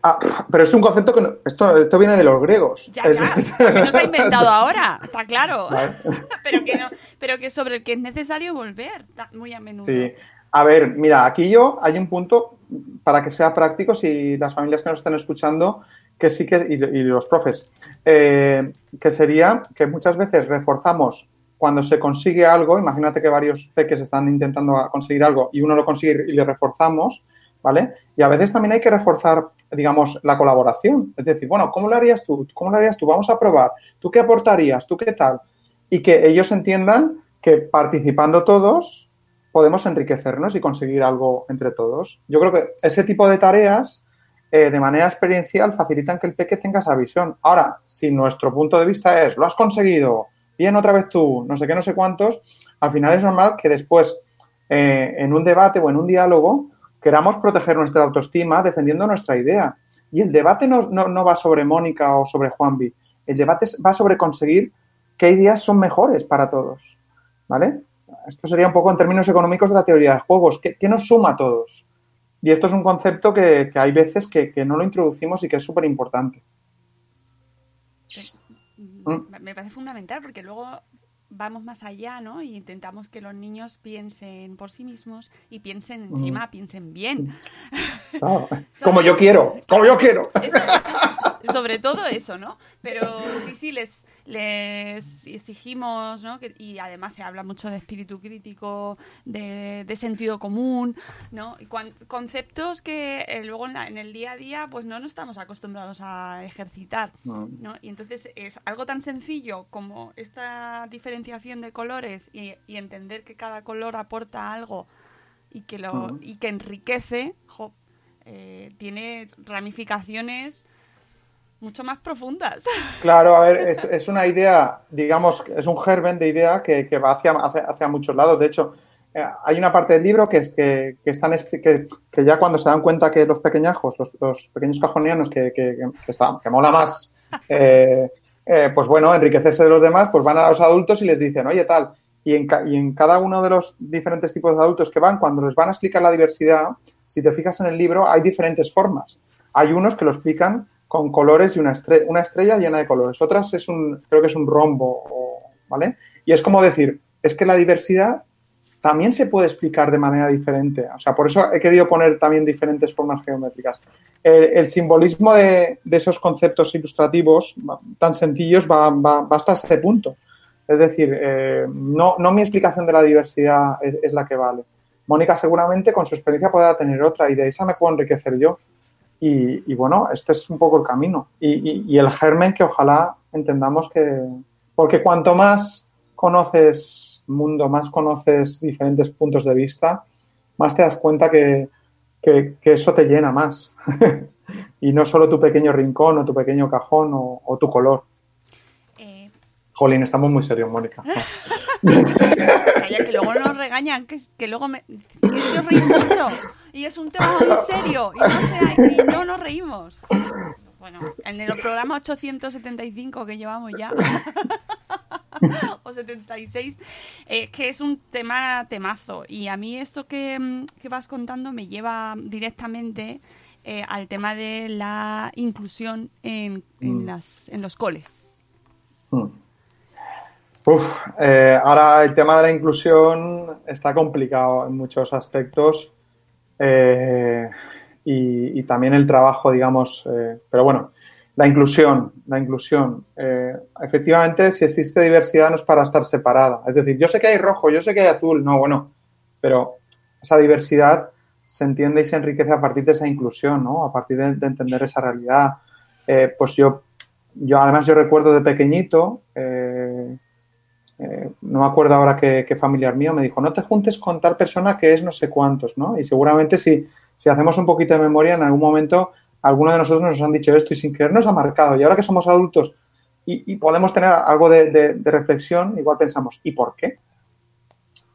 Ah, pero es un concepto que no- esto, esto viene de los griegos. Ya, ya, que no se ha [laughs] inventado ahora, está claro, Vale. [laughs] pero, que no, pero que sobre el que es necesario volver muy a menudo. Sí. A ver, mira, aquí yo hay un punto para que sea práctico si las familias que nos están escuchando, que sí que, y, y los profes, eh, que sería que muchas veces reforzamos cuando se consigue algo, imagínate que varios peques están intentando conseguir algo y uno lo consigue y le reforzamos, ¿vale? Y a veces también hay que reforzar, digamos, la colaboración. Es decir, bueno, ¿cómo lo harías tú? ¿Cómo lo harías tú? Vamos a probar. ¿Tú qué aportarías? ¿Tú qué tal? Y que ellos entiendan que participando todos podemos enriquecernos y conseguir algo entre todos. Yo creo que ese tipo de tareas, eh, de manera experiencial, facilitan que el peque tenga esa visión. Ahora, si nuestro punto de vista es, lo has conseguido, bien otra vez tú, no sé qué, no sé cuántos, al final es normal que después, eh, en un debate o en un diálogo, queramos proteger nuestra autoestima defendiendo nuestra idea. Y el debate no, no- no va sobre Mónica o sobre Juanvi. El debate va sobre conseguir qué ideas son mejores para todos. ¿Vale? Esto sería un poco en términos económicos de la teoría de juegos. ¿Qué, qué nos suma a todos? Y esto es un concepto que, que hay veces que, que no lo introducimos y que es súper importante. Mm, Me parece fundamental porque luego vamos más allá, ¿no? Y intentamos que los niños piensen por sí mismos y piensen encima, piensen bien. Claro. [laughs] Como yo quiero, como yo quiero. Eso- eso es- sobre todo eso, ¿no? Pero sí, sí, les, les exigimos, ¿no? Que- y además se habla mucho de espíritu crítico, de, de sentido común, ¿no? Y cuan- conceptos que eh, luego en, la- en el día a día pues no nos estamos acostumbrados a ejercitar. ¿no? Y entonces es algo tan sencillo como esta diferenciación de colores y, y entender que cada color aporta algo y que, lo, y que enriquece, jo, eh, tiene ramificaciones mucho más profundas. [laughs] Claro, a ver, es, es una idea, digamos, es un germen de idea que, que va hacia, hacia, hacia muchos lados. De hecho, eh, hay una parte del libro que es que, que están que, que ya cuando se dan cuenta que los pequeñajos, los, los pequeños cajonianos, que, que, que, está- mola más, [laughs] eh, eh, pues bueno, enriquecerse de los demás, pues van a los adultos y les dicen, oye, tal. Y en, y en cada uno de los diferentes tipos de adultos que van, cuando les van a explicar la diversidad, si te fijas en el libro, hay diferentes formas. Hay unos que lo explican con colores y una, estre- una estrella llena de colores. Otras es un, creo que es un rombo, ¿vale? Y es como decir, es que la diversidad también se puede explicar de manera diferente. O sea, por eso he querido poner también diferentes formas geométricas. El, simbolismo de, esos conceptos ilustrativos tan sencillos va, hasta ese punto. Es decir, eh, no, no mi explicación de la diversidad es, es la que vale. Mónica seguramente con su experiencia podrá tener otra y de esa me puedo enriquecer yo. Y, y bueno, este es un poco el camino. Y, y- y el germen que ojalá entendamos que... Porque cuanto más conoces mundo, más conoces diferentes puntos de vista, más te das cuenta que, que- que eso te llena más. [laughs] y no solo tu pequeño rincón o tu pequeño cajón o, o tu color. Eh, Jolín, estamos muy serios, Mónica. [laughs] calla, que luego nos regañan, que, que luego me, que os reís mucho. Y es un tema muy serio. Y no, se- y no nos reímos. Bueno, en el programa 875 que llevamos ya. [laughs] o 76, eh, que es un tema temazo. Y a mí esto que, mm, que vas contando me lleva directamente eh, al tema de la inclusión en, en, Mm. las, en los coles. Mm. Uf, eh, ahora el tema de la inclusión está complicado en muchos aspectos eh, y, también el trabajo, digamos, eh, pero bueno, la inclusión, la inclusión. eh, efectivamente, si existe diversidad no es para estar separada. Es decir, yo sé que hay rojo, yo sé que hay azul, no, bueno, pero esa diversidad se entiende y se enriquece a partir de esa inclusión, ¿no? A partir de, de entender esa realidad. Pues yo, yo, además, yo recuerdo de pequeñito, eh, eh, no me acuerdo ahora qué, qué familiar mío me dijo, no te juntes con tal persona que es no sé cuántos, ¿no? Y seguramente si, si hacemos un poquito de memoria, en algún momento alguno de nosotros nos han dicho esto y sin querer nos ha marcado. Y ahora que somos adultos y, podemos tener algo de, reflexión, igual pensamos, ¿y por qué?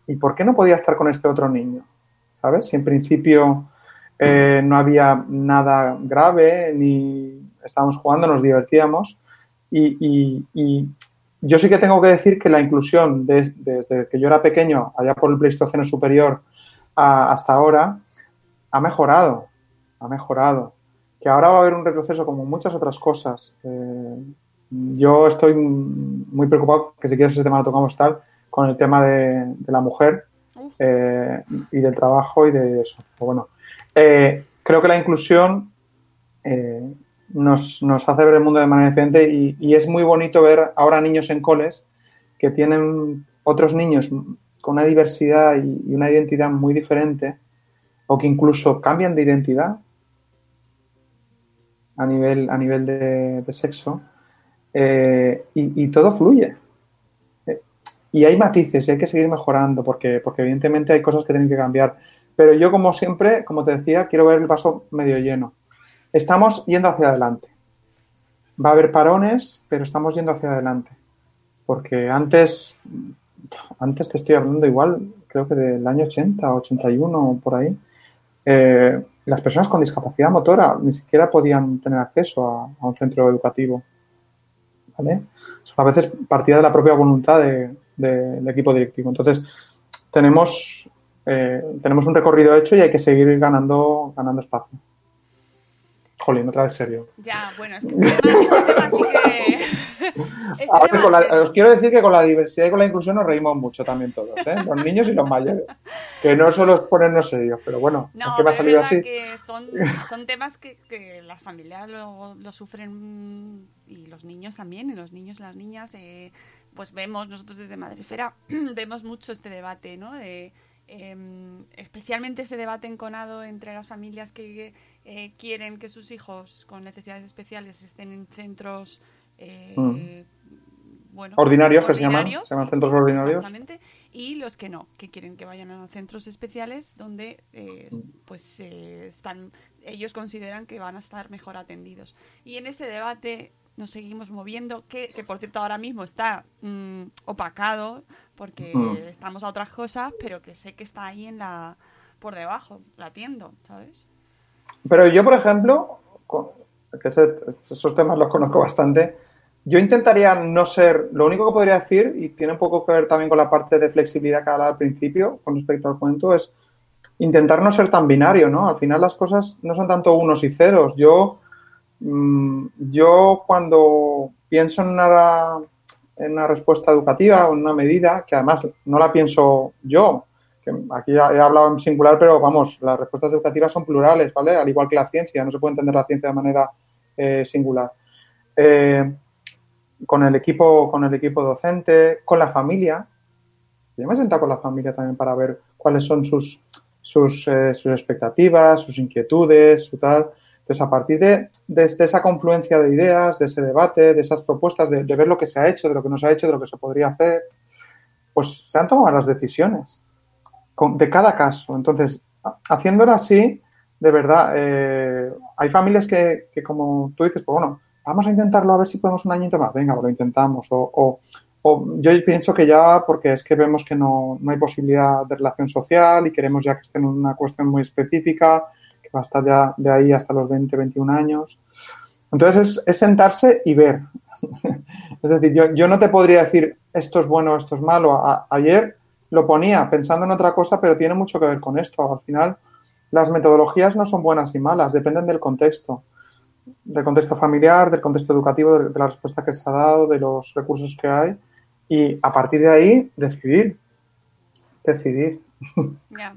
¿Y por qué no podía estar con este otro niño? ¿Sabes? Si en principio eh, no había nada grave, ni estábamos jugando, nos divertíamos. Y yo sí que tengo que decir que la inclusión des- desde que yo era pequeño, allá por el Pleistoceno superior, a- hasta ahora, ha mejorado, ha mejorado. Que ahora va a haber un retroceso como muchas otras cosas. Eh, yo estoy muy preocupado, que si quieres ese tema lo tocamos tal, con el tema de, de la mujer eh, y del trabajo y de eso. Pero bueno, eh, creo que la inclusión eh, nos, nos hace ver el mundo de manera diferente y, es muy bonito ver ahora niños en coles que tienen otros niños con una diversidad y, una identidad muy diferente o que incluso cambian de identidad a nivel, a nivel de, sexo eh, y, y todo fluye. Eh, Y hay matices y hay que seguir mejorando porque, porque evidentemente hay cosas que tienen que cambiar. Pero yo, como siempre, como te decía, quiero ver el vaso medio lleno. Estamos yendo hacia adelante. Va a haber parones, pero estamos yendo hacia adelante. Porque antes, antes te estoy hablando igual, creo que del año 80, 81, por ahí, eh, las personas con discapacidad motora ni siquiera podían tener acceso a, un centro educativo. ¿Vale? A veces partía de la propia voluntad de- de- del equipo directivo. Entonces, tenemos, eh, tenemos un recorrido hecho y hay que seguir ganando, ganando espacio. Jolín, otra vez serio. Ya, bueno, este tema, este tema sí que... este con la- os quiero decir que con la diversidad y con la inclusión nos reímos mucho también todos, ¿eh? los niños y los mayores. Que no solo ponernos serios, pero bueno, No, es que me ha salido así. que son, [laughs] son temas que, que las familias lo, lo sufren y los niños también, y los niños y las niñas, eh, pues vemos, nosotros desde Madrefera, [clears throat] vemos mucho este debate, ¿no? De, em, especialmente ese debate enconado entre las familias que eh, quieren que sus hijos con necesidades especiales estén en centros... eh, Mm. bueno, Ordinarios, que se llaman, ordinarios, se llaman sí, centros ordinarios. exactamente, y los que no, que quieren que vayan a centros especiales donde eh, Mm. pues eh, están ellos consideran que van a estar mejor atendidos. Y en ese debate nos seguimos moviendo, que, que por cierto ahora mismo está mm, opacado porque Mm. estamos a otras cosas, pero que sé que está ahí en la por debajo, latiendo, ¿sabes? Pero yo, por ejemplo, con- que ese- esos temas los conozco bastante, yo intentaría no ser, lo único que podría decir, y tiene un poco que ver también con la parte de flexibilidad que hablaba al principio, con respecto al cuento, es intentar no ser tan binario, ¿no? Al final las cosas no son tanto unos y ceros. Yo, yo cuando pienso en una, en una respuesta educativa o en una medida, que además no la pienso yo, que aquí he hablado en singular, pero vamos, las respuestas educativas son plurales, ¿vale? Al igual que la ciencia, no se puede entender la ciencia de manera eh, singular. Eh, con el equipo, con el equipo docente, con la familia. Yo me he sentado con la familia también para ver cuáles son sus, sus, eh, sus expectativas, sus inquietudes, su tal. Entonces, a partir de, esa confluencia de ideas, de ese debate, de esas propuestas, de, ver lo que se ha hecho, de lo que no se ha hecho, de lo que se podría hacer, pues se han tomado las decisiones de cada caso. Entonces, ha- haciéndolo así, de verdad, eh, hay familias que, que, como tú dices, pues bueno, vamos a intentarlo a ver si podemos un añito más. Venga, pues lo intentamos. O, o- o yo pienso que ya, porque es que vemos que no, no hay posibilidad de relación social y queremos ya que esté en una cuestión muy específica, que va a estar ya de ahí hasta los 20, 21 años. Entonces, es, sentarse y ver. [laughs] es decir, yo, yo no te podría decir esto es bueno, esto es malo. Ayer lo ponía pensando en otra cosa, pero tiene mucho que ver con esto. Al final, las metodologías no son buenas y malas, dependen del contexto, del contexto familiar, del contexto educativo, de, la respuesta que se ha dado, de los recursos que hay y a partir de ahí decidir, decidir. [laughs] Ya.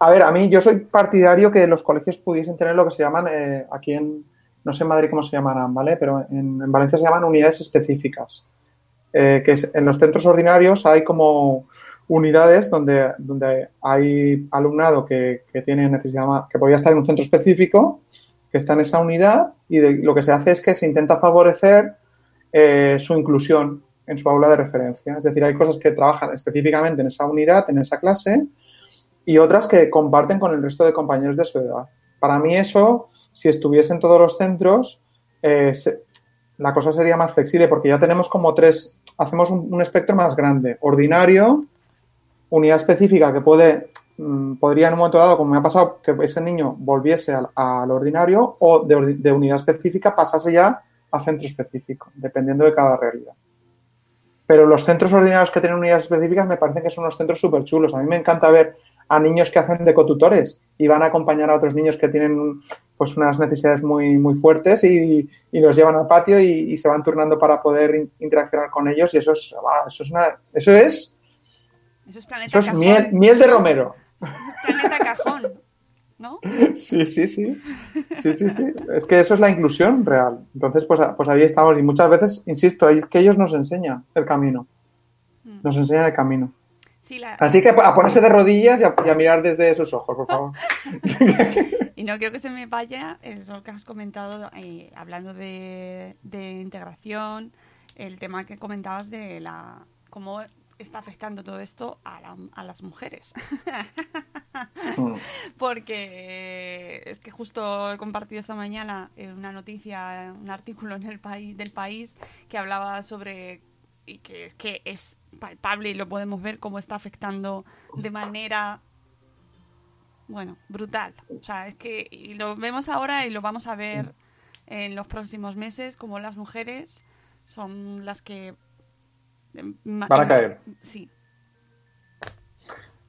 A ver, a mí yo soy partidario que los colegios pudiesen tener lo que se llaman, eh, aquí en, no sé en Madrid cómo se llamarán, ¿vale? Pero en, en Valencia se llaman unidades específicas. Eh, que en los centros ordinarios hay como unidades donde, donde hay alumnado que, que tiene necesidad, que podría estar en un centro específico, que está en esa unidad y de- lo que se hace es que se intenta favorecer eh, su inclusión en su aula de referencia. Es decir, hay cosas que trabajan específicamente en esa unidad, en esa clase, y otras que comparten con el resto de compañeros de su edad. Para mí eso, si estuviese en todos los centros, eh, la cosa sería más flexible porque ya tenemos como tres, hacemos un, espectro más grande. Ordinario, unidad específica que puede, mm, podría en un momento dado, como me ha pasado, que ese niño volviese al, ordinario o de, de unidad específica pasase ya a centro específico, dependiendo de cada realidad. Pero los centros ordinarios que tienen unidades específicas me parecen que son unos centros súper chulos. A mí me encanta ver a niños que hacen de cotutores y van a acompañar a otros niños que tienen pues unas necesidades muy, muy fuertes y, y los llevan al patio y, y se van turnando para poder in- interaccionar con ellos y eso es, ah, eso es, una, eso es, Eso es planeta eso es cajón. miel, miel de romero. Planeta cajón. ¿No? [laughs] Sí, sí, sí. Sí, sí, sí. Es que eso es la inclusión real. Entonces, pues, pues ahí estamos. Y muchas veces, insisto, es que ellos nos enseñan el camino. Nos enseñan el camino. Sí, la- Así que a ponerse de rodillas y a, y a mirar desde esos ojos, por favor. [laughs] Y no quiero que se me vaya eso que has comentado, eh, hablando de, de integración, el tema que comentabas de la cómo está afectando todo esto a, la- a las mujeres. Mm. [laughs] Porque es que justo he compartido esta mañana eh, una noticia, un artículo en el país del país que hablaba sobre y que es que es palpable y lo podemos ver cómo está afectando de manera bueno, brutal. O sea, es que y lo vemos ahora y lo vamos a ver en los próximos meses, como las mujeres son las que... em, Van a caer. Sí,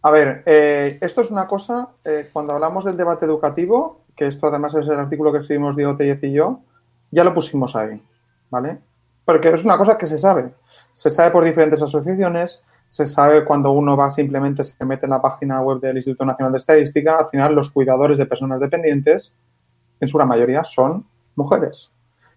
A ver, eh, esto es una cosa, eh, cuando hablamos del debate educativo, que esto además es el artículo que escribimos Diego Tellez y yo, ya lo pusimos ahí, ¿vale? Porque es una cosa que se sabe. Se sabe por diferentes asociaciones, se sabe cuando uno va simplemente, se mete en la página web del Instituto Nacional de Estadística, al final los cuidadores de personas dependientes, en su gran mayoría, son mujeres.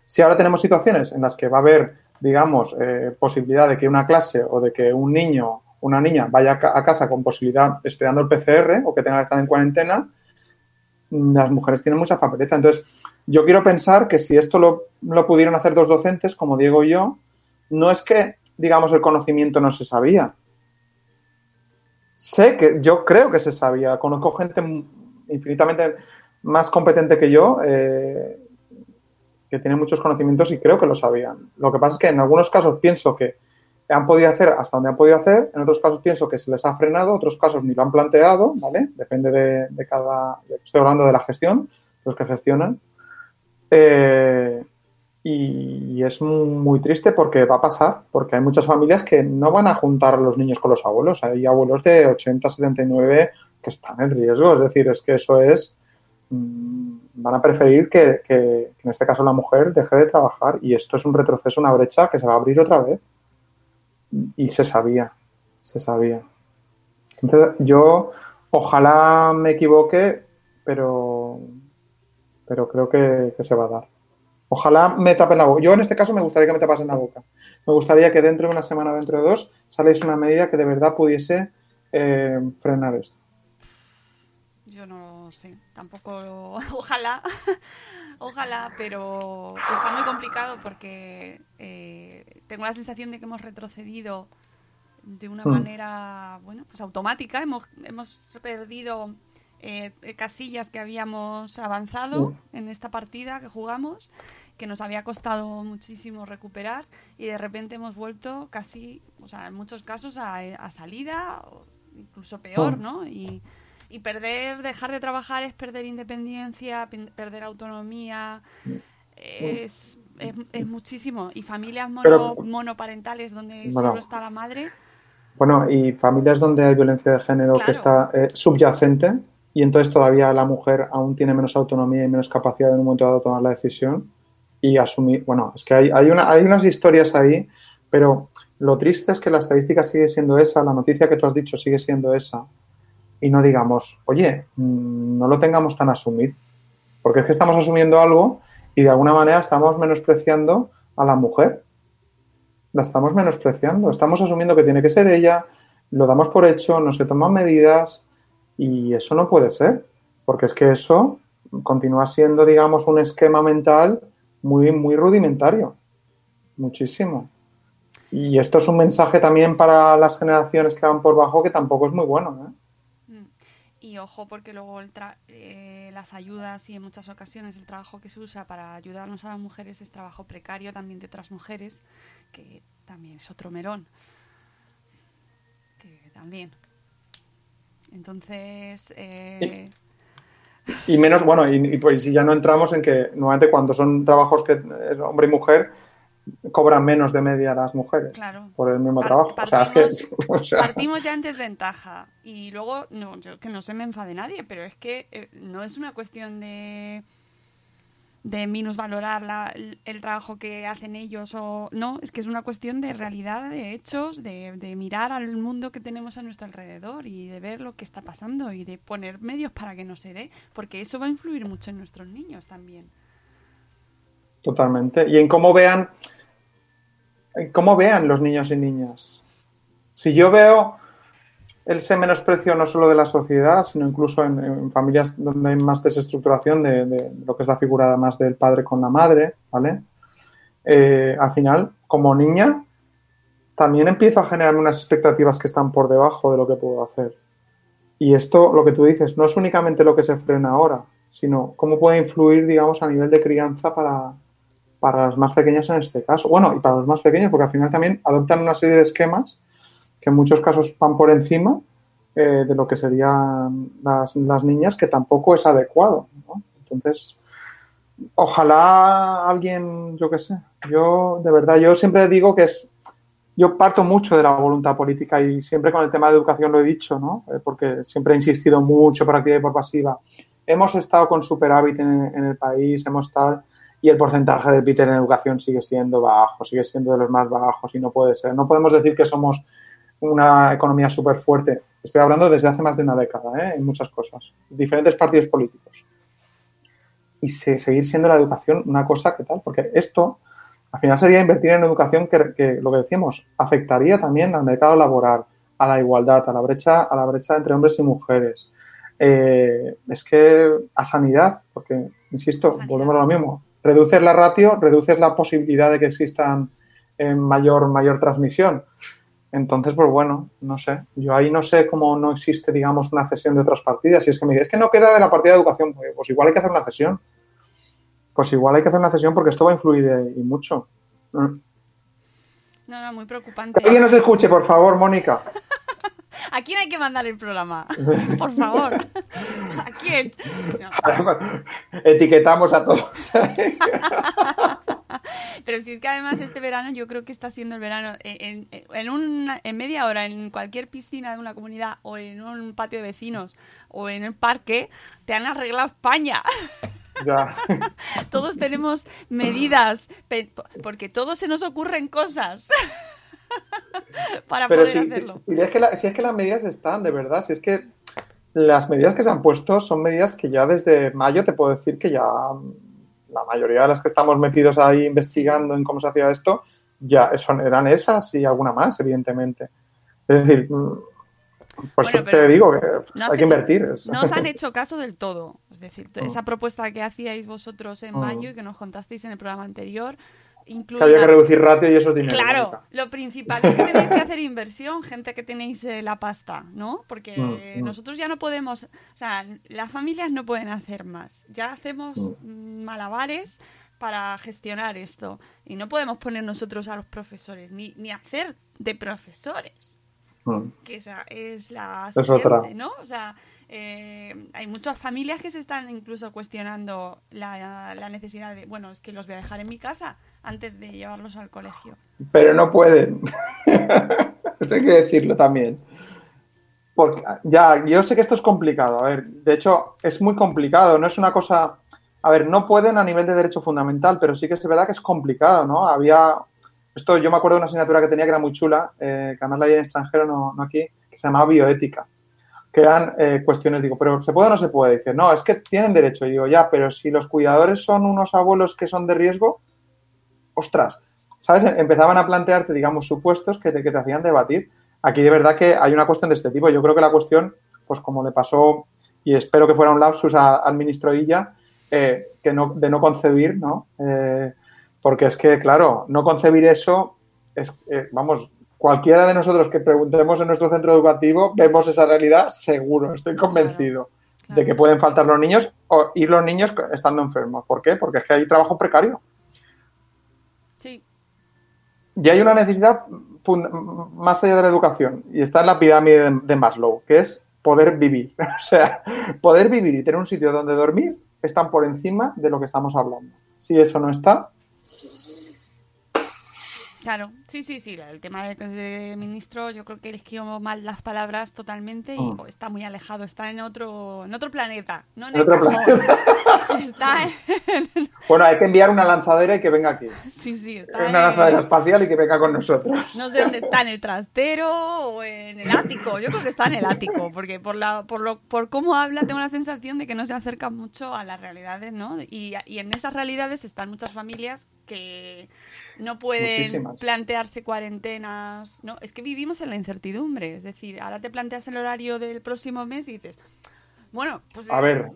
Si ahora tenemos situaciones en las que va a haber, digamos, eh, posibilidad de que una clase o de que un niño, una niña vaya a ca- a casa con posibilidad esperando el PCR o que tenga que estar en cuarentena, las mujeres tienen mucha papeleta. Entonces, yo quiero pensar que si esto lo, pudieron hacer dos docentes, como Diego y yo, no es que, digamos, el conocimiento no se sabía. Sé que, yo creo que se sabía. Conozco gente infinitamente más competente que yo, eh, que tiene muchos conocimientos y creo que lo sabían. Lo que pasa es que en algunos casos pienso que han podido hacer hasta donde han podido hacer, en otros casos pienso que se les ha frenado, otros casos ni lo han planteado, ¿vale? Depende de, de cada... Estoy hablando de la gestión, los que gestionan. Eh, y es muy, triste porque va a pasar, porque hay muchas familias que no van a juntar a los niños con los abuelos. Hay abuelos de 80, 79 que están en riesgo. Es decir, es que eso es. mm, Van a preferir que- que en este caso la mujer deje de trabajar. Y esto es un retroceso, una brecha que se va a abrir otra vez. Y se sabía, se sabía. Entonces, yo ojalá me equivoque, pero, pero creo que, que se va a dar. Ojalá me tapen la boca. Yo en este caso me gustaría que me tapasen la boca. Me gustaría que dentro de una semana o dentro de dos saliese una medida que de verdad pudiese eh, frenar esto. Yo no sé, tampoco, [laughs] ojalá, ojalá, pero está muy complicado porque eh, tengo la sensación de que hemos retrocedido de una Hmm. manera, bueno, pues automática. Hemos, hemos perdido eh, casillas que habíamos avanzado en esta partida que jugamos, que nos había costado muchísimo recuperar y de repente hemos vuelto casi, o sea, en muchos casos a, a salida, o incluso peor. ¿no? Y, y perder, dejar de trabajar es perder independencia, perder autonomía, es, es, es muchísimo. Y familias mono- Pero- monoparentales donde Bueno. solo está la madre, Bueno, y familias donde hay violencia de género Claro. que está eh, subyacente y entonces todavía la mujer aún tiene menos autonomía y menos capacidad en un momento dado de tomar la decisión y asumir. Bueno, es que hay, hay, una, hay unas historias ahí, pero lo triste es que la estadística sigue siendo esa, la noticia que tú has dicho sigue siendo esa y no digamos, oye, mm, no lo tengamos tan asumido, porque es que estamos asumiendo algo y de alguna manera estamos menospreciando a la mujer la estamos menospreciando. Estamos asumiendo que tiene que ser ella, lo damos por hecho, no se toman medidas y eso no puede ser, porque es que eso continúa siendo, digamos, un esquema mental muy, muy rudimentario. Muchísimo. Y esto es un mensaje también para las generaciones que van por bajo que tampoco es muy bueno. ¿eh? Mm. Y ojo, porque luego el tra- eh, las ayudas y en muchas ocasiones el trabajo que se usa para ayudarnos a las mujeres es trabajo precario también de otras mujeres, que también es otro melón. Que también. Entonces, eh, Y menos, bueno, y, y pues si ya no entramos en que normalmente cuando son trabajos que es hombre y mujer, cobran menos de media las mujeres Claro. por el mismo Par- trabajo. O sea, es que, partimos- [laughs] o sea, partimos ya en desventaja. Y luego, no, yo, que no se me enfade nadie, pero es que eh, no es una cuestión de de minusvalorar la- el, trabajo que hacen ellos o no, es que es una cuestión de realidad, de hechos, de, de mirar al mundo que tenemos a nuestro alrededor y de ver lo que está pasando y de poner medios para que no se dé, porque eso va a influir mucho en nuestros niños también. Totalmente. Y en cómo vean, en cómo vean los niños y niñas. Si yo veo ese menosprecio no solo de la sociedad, sino incluso en, familias donde hay más desestructuración de, lo que es la figura más del padre con la madre, ¿vale? Eh, al final, como niña, también empiezo a generarme unas expectativas que están por debajo de lo que puedo hacer. Y esto, lo que tú dices, no es únicamente lo que se frena ahora, sino cómo puede influir, digamos, a nivel de crianza para, para las más pequeñas en este caso. Bueno, y para los más pequeños, porque al final también adoptan una serie de esquemas que en muchos casos van por encima eh, de lo que serían las, las niñas, que tampoco es adecuado. Entonces, ojalá alguien, yo qué sé, yo de verdad, yo siempre digo que es, yo parto mucho de la voluntad política y siempre con el tema de educación lo he dicho, ¿no? Eh, porque siempre he insistido mucho por activa y por pasiva. Hemos estado con superávit en, el país, hemos estado y el porcentaje de PIT en educación sigue siendo bajo, sigue siendo de los más bajos y no puede ser. No podemos decir que somos una economía súper fuerte. Estoy hablando desde hace más de una década, ¿eh? en muchas cosas, diferentes partidos políticos. Y se, seguir siendo la educación una cosa que tal, porque esto al final sería invertir en educación que, que, lo que decíamos afectaría también al mercado laboral, a la igualdad, a la brecha, a la brecha entre hombres y mujeres. Eh, es que a sanidad, porque insisto, Sanidad. volvemos a lo mismo. Reduces la ratio, reduces la posibilidad de que existan eh, mayor, mayor transmisión. Entonces, pues bueno, no sé. Yo ahí no sé cómo no existe, digamos, una cesión de otras partidas. Si es que me dices que no queda de la partida de educación, pues, pues igual hay que hacer una cesión. Pues igual hay que hacer una cesión porque esto va a influir eh, y mucho. Mm. No, no, muy preocupante. Que alguien nos escuche, por favor, Mónica. [laughs] ¿A quién hay que mandar el programa? [laughs] Por favor. ¿A quién? No. [laughs] Etiquetamos a todos. [laughs] Pero si es que además este verano yo creo que está siendo el verano en, en, en una- en media hora en cualquier piscina de una comunidad o en un patio de vecinos o en el parque te han arreglado España. [laughs] ya. [laughs] Todos tenemos medidas porque todos se nos ocurren cosas para Pero poder si, hacerlo. si es que la- si es que las medidas están, de verdad, si es que las medidas que se han puesto son medidas que ya desde mayo te puedo decir que ya la mayoría de las que estamos metidos ahí investigando en cómo se hacía esto, ya son, eran esas y alguna más, evidentemente. Es decir, Pues Bueno, te digo que no hay que invertir. No os han hecho caso del todo. Es decir, [laughs] Mm. esa propuesta que hacíais vosotros en Mm. mayo y que nos contasteis en el programa anterior, que incluía... había que reducir ratio y eso es dinero. Claro, lo principal es que tenéis que hacer inversión, gente que tenéis eh, la pasta, ¿no? Porque Mm, mm. nosotros ya no podemos, o sea, las familias no pueden hacer más. Ya hacemos mm, malabares para gestionar esto y no podemos poner nosotros a los profesores ni, ni hacer de profesores que esa es la Es otra. ¿no? O sea, eh, hay muchas familias que se están incluso cuestionando la, necesidad de, bueno, es que los voy a dejar en mi casa antes de llevarlos al colegio. Pero no pueden. [laughs] esto hay que decirlo también. Porque, ya, yo sé que esto es complicado. A ver, de hecho, es muy complicado. No es una cosa. A ver, no pueden a nivel de derecho fundamental, pero sí que es verdad que es complicado, ¿no? Había. Esto yo me acuerdo de una asignatura que tenía que era muy chula, eh, que además la di en extranjero, no, no aquí, que se llamaba bioética. Que eran eh, cuestiones, digo, pero ¿se puede o no se puede? Dice, no, es que tienen derecho. Digo, ya, pero si los cuidadores son unos abuelos que son de riesgo, ostras, ¿sabes? Empezaban a plantearte, digamos, supuestos que te, que te hacían debatir. Aquí de verdad que hay una cuestión de este tipo. Yo creo que la cuestión, pues como le pasó, y espero que fuera un lapsus a- al ministro eh, que no, de no concebir, ¿no? Eh, porque es que, claro, no concebir eso, es, eh, vamos, cualquiera de nosotros que preguntemos en nuestro centro educativo, vemos esa realidad seguro, estoy convencido Claro. de que pueden faltar los niños o ir los niños estando enfermos. ¿Por qué? Porque es que hay trabajo precario. Sí, Y hay una necesidad más allá de la educación, y está en la pirámide de, de Maslow, que es poder vivir. [laughs] O sea, poder vivir y tener un sitio donde dormir están por encima de lo que estamos hablando. Si eso no está, claro. Sí, sí, sí. El tema de, de ministro, yo creo que eligió mal las palabras totalmente y Mm. oh, está muy alejado. Está en otro, en otro planeta, no en En el otro cajón. [laughs] Está en... [laughs] bueno, hay que enviar una lanzadera y que venga aquí. Sí, sí, está Una en- lanzadera espacial y que venga con nosotros. No sé dónde está, en el trastero o en el ático. Yo creo que está en el ático, porque por la, por lo, por cómo habla tengo la sensación de que no se acerca mucho a las realidades, ¿no? Y, y en esas realidades están muchas familias que no pueden Muchísimas. plantearse cuarentenas, ¿no? Es que vivimos en la incertidumbre, es decir, ahora te planteas el horario del próximo mes y dices, bueno, pues A ver.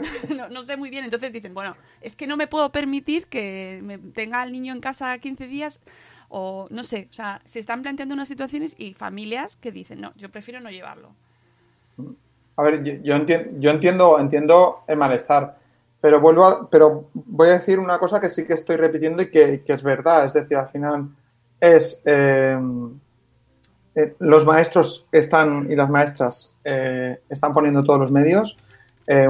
[laughs] no, no sé muy bien. Entonces dicen, bueno, es que no me puedo permitir que me tenga al niño en casa 15 días o no sé. O sea, se están planteando unas situaciones y familias que dicen, no, yo prefiero no llevarlo. A ver, yo, yo enti- yo entiendo, entiendo el malestar, pero vuelvo a- pero voy a decir una cosa que sí que estoy repitiendo y que, es verdad. Es decir, al final es eh, eh, los maestros están y las maestras eh, están poniendo todos los medios,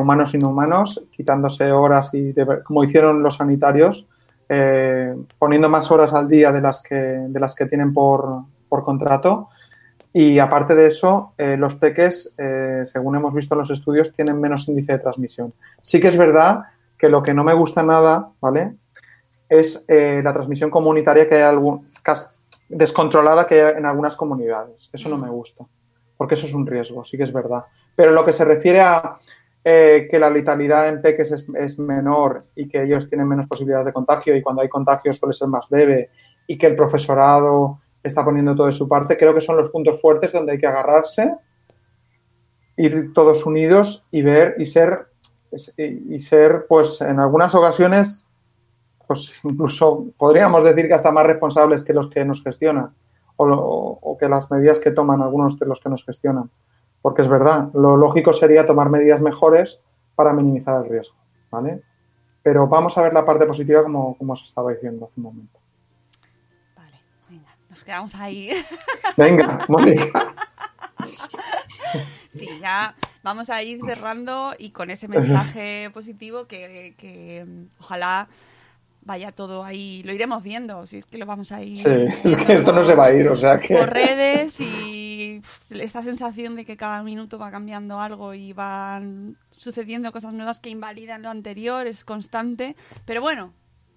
humanos y no humanos, quitándose horas y de- como hicieron los sanitarios, poniendo más horas al día de las que, de las que tienen por, por contrato. Y aparte de eso, eh, los peques, eh, según hemos visto en los estudios, tienen menos índice de transmisión. Sí que es verdad que lo que no me gusta nada, ¿vale? Es eh, la transmisión comunitaria que hay algún, descontrolada que hay en algunas comunidades. Eso no me gusta, porque eso es un riesgo, sí que es verdad. Pero lo que se refiere a eh, que la letalidad en peques es, es menor y que ellos tienen menos posibilidades de contagio y cuando hay contagios suele ser más leve y que el profesorado está poniendo todo de su parte, creo que son los puntos fuertes donde hay que agarrarse, ir todos unidos y ver y ser y ser, pues, en algunas ocasiones, pues, incluso podríamos decir que hasta más responsables que los que nos gestionan o que las medidas que toman algunos de los que nos gestionan. Porque es verdad, lo lógico sería tomar medidas mejores para minimizar el riesgo, ¿vale? Pero vamos a ver la parte positiva como, como os estaba diciendo hace un momento. Nos quedamos ahí. Venga, Mónica. Sí, ya vamos a ir cerrando y con ese mensaje positivo que, que, mm, ojalá vaya todo ahí. Lo iremos viendo, si es que lo vamos a ir. Sí, es que esto no se va a ir, o sea que... por redes y esta sensación de que cada minuto va cambiando algo y van sucediendo cosas nuevas que invalidan lo anterior es constante. Pero bueno,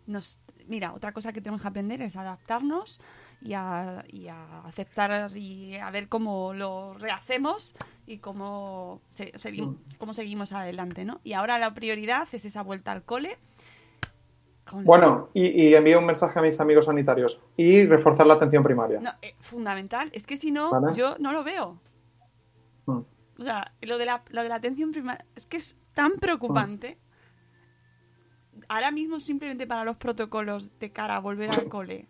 nos, mira, otra cosa que tenemos que aprender es adaptarnos y a, y a aceptar y a ver cómo lo rehacemos y cómo, se- segui- cómo seguimos adelante, ¿no? Y ahora la prioridad es esa vuelta al cole. con- Bueno, y, y envío un mensaje a mis amigos sanitarios y reforzar la atención primaria. No, eh, fundamental. Es que si no, Vale. yo no lo veo. Mm. O sea, lo de la, lo de la atención primaria es que es tan preocupante. Ahora mismo simplemente para los protocolos de cara a volver al cole,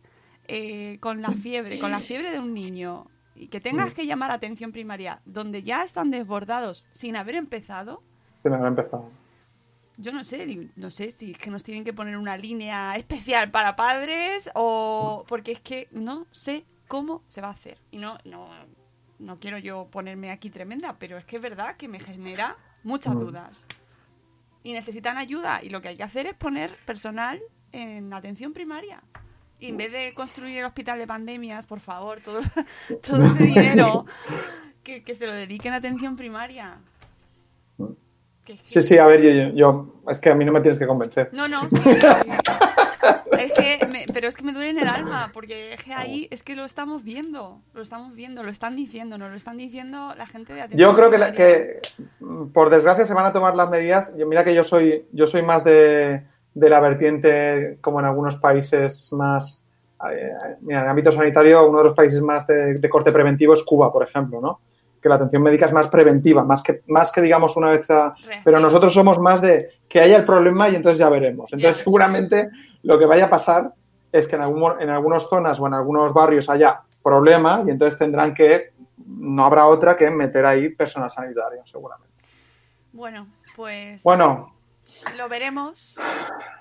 eh, con la fiebre, con la fiebre de un niño, y que tengas que llamar a atención primaria, donde ya están desbordados sin haber empezado, Se me ha empezado. yo no sé, no sé si es que nos tienen que poner una línea especial para padres o porque es que no sé cómo se va a hacer. Y no, no, no quiero yo ponerme aquí tremenda, pero es que es verdad que me genera muchas Mm. dudas. Y necesitan ayuda y lo que hay que hacer es poner personal en atención primaria. Y en vez de construir el hospital de pandemias, por favor, todo, [laughs] todo ese dinero que, que se lo dediquen a atención primaria. Sí, sí, a ver, yo, es que a mí no me tienes que convencer. no, no, [laughs] sí. es que, me- pero es que me duele en el alma, porque es que ahí es que lo estamos viendo, lo estamos viendo, lo están diciendo, nos lo están diciendo la gente de atención. Yo creo que, la- que, por desgracia se van a tomar las medidas. Yo, mira que yo soy, yo soy más de, de la vertiente, como en algunos países más, eh, mira, en el ámbito sanitario, uno de los países más de, de corte preventivo es Cuba, por ejemplo, ¿no? Que la atención médica es más preventiva, más que, más que digamos una vez a-. Pero nosotros somos más de que haya el problema y entonces ya veremos. Entonces seguramente lo que vaya a pasar es que en, algún, en algunas zonas o en algunos barrios haya problema y entonces tendrán que, no habrá otra que meter ahí personal sanitario, seguramente. Bueno, pues Bueno, lo veremos.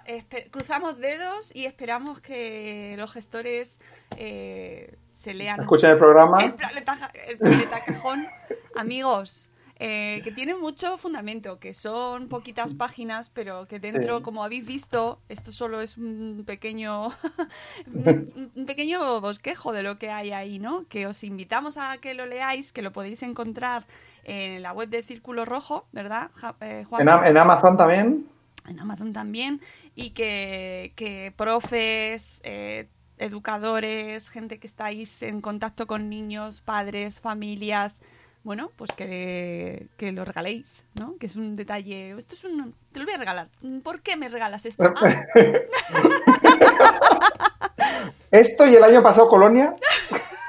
Espe- cruzamos dedos y esperamos que los gestores eh, se lean escuchen el programa. El planeta, el planeta cajón, [laughs] amigos, eh, que tienen mucho fundamento, que son poquitas páginas, pero que dentro, Sí. como habéis visto, esto solo es un pequeño, [laughs] un pequeño bosquejo de lo que hay ahí, ¿no? Que os invitamos a que lo leáis, que lo podéis encontrar en la web de Círculo Rojo, ¿verdad, Ja- eh, Juan? En Amazon también. en Amazon también, y que, que profes, eh, educadores, gente que estáis en contacto con niños, padres, familias, bueno, pues que, que lo regaléis, ¿no? Que es un detalle, esto es un... Te lo voy a regalar. ¿Por qué me regalas esto? Ah, [laughs] Esto y el año pasado Colonia.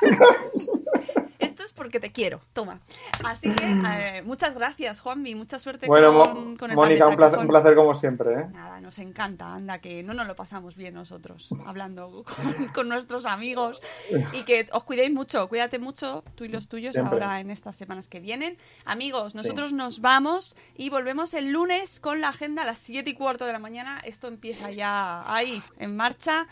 [laughs] porque te quiero, toma. Así que eh, muchas gracias, Juanmi, mucha suerte Bueno, con, con el Mónica, un placer, un placer como siempre. ¿eh? Nada, nos encanta, anda, que no nos lo pasamos bien nosotros, hablando [laughs] con, con nuestros amigos. Y que os cuidéis mucho, cuídate mucho, tú y los tuyos, Siempre. ahora en estas semanas que vienen. Amigos, nosotros nos vamos y volvemos el lunes con la agenda a las 7 y cuarto de la mañana. Esto empieza ya ahí, en marcha.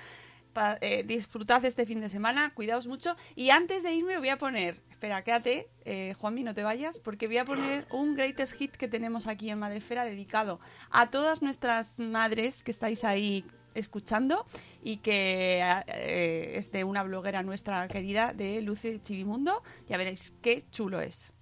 Pa- eh, disfrutad este fin de semana, cuidaos mucho. Y antes de irme voy a poner, espera, quédate, eh, Juanmi, no te vayas, porque voy a poner un greatest hit que tenemos aquí en Madresfera dedicado a todas nuestras madres que estáis ahí escuchando y que eh, es de una bloguera nuestra querida de Lucy Chivimundo. Ya veréis qué chulo es.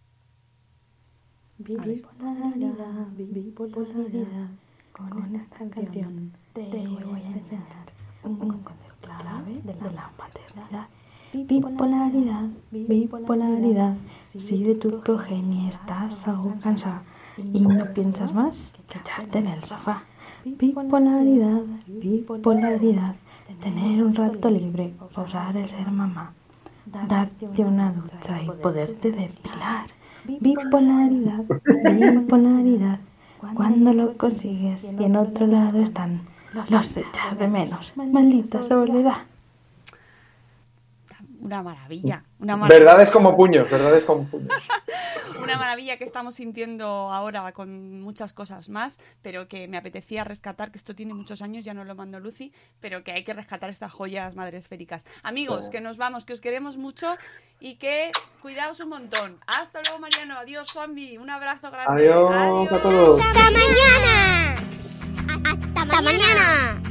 Con esta canción te voy a enseñar un concepto clave de la paternidad. Bipolaridad, bipolaridad. Si de tu progenie estás algo cansada y no piensas más que echarte en el sofá. Bipolaridad, bipolaridad. Tener un rato libre, pausar el ser mamá. Darte una ducha y poderte depilar. Bipolaridad, bipolaridad. Cuando lo consigues y en otro lado están, los echas de menos. Maldita soledad. Una maravilla, una maravilla. Verdades como puños, verdades como puños. [laughs] Una maravilla que estamos sintiendo ahora con muchas cosas más, pero que me apetecía rescatar, que esto tiene muchos años, ya no lo mando Lucy, pero que hay que rescatar estas joyas madres esféricas. Amigos, que nos vamos, que os queremos mucho y que cuidaos un montón. Hasta luego, Mariano. Adiós, Juanvi. Un abrazo grande. Adiós a todos. ¡Hasta mañana! ¡Hasta mañana!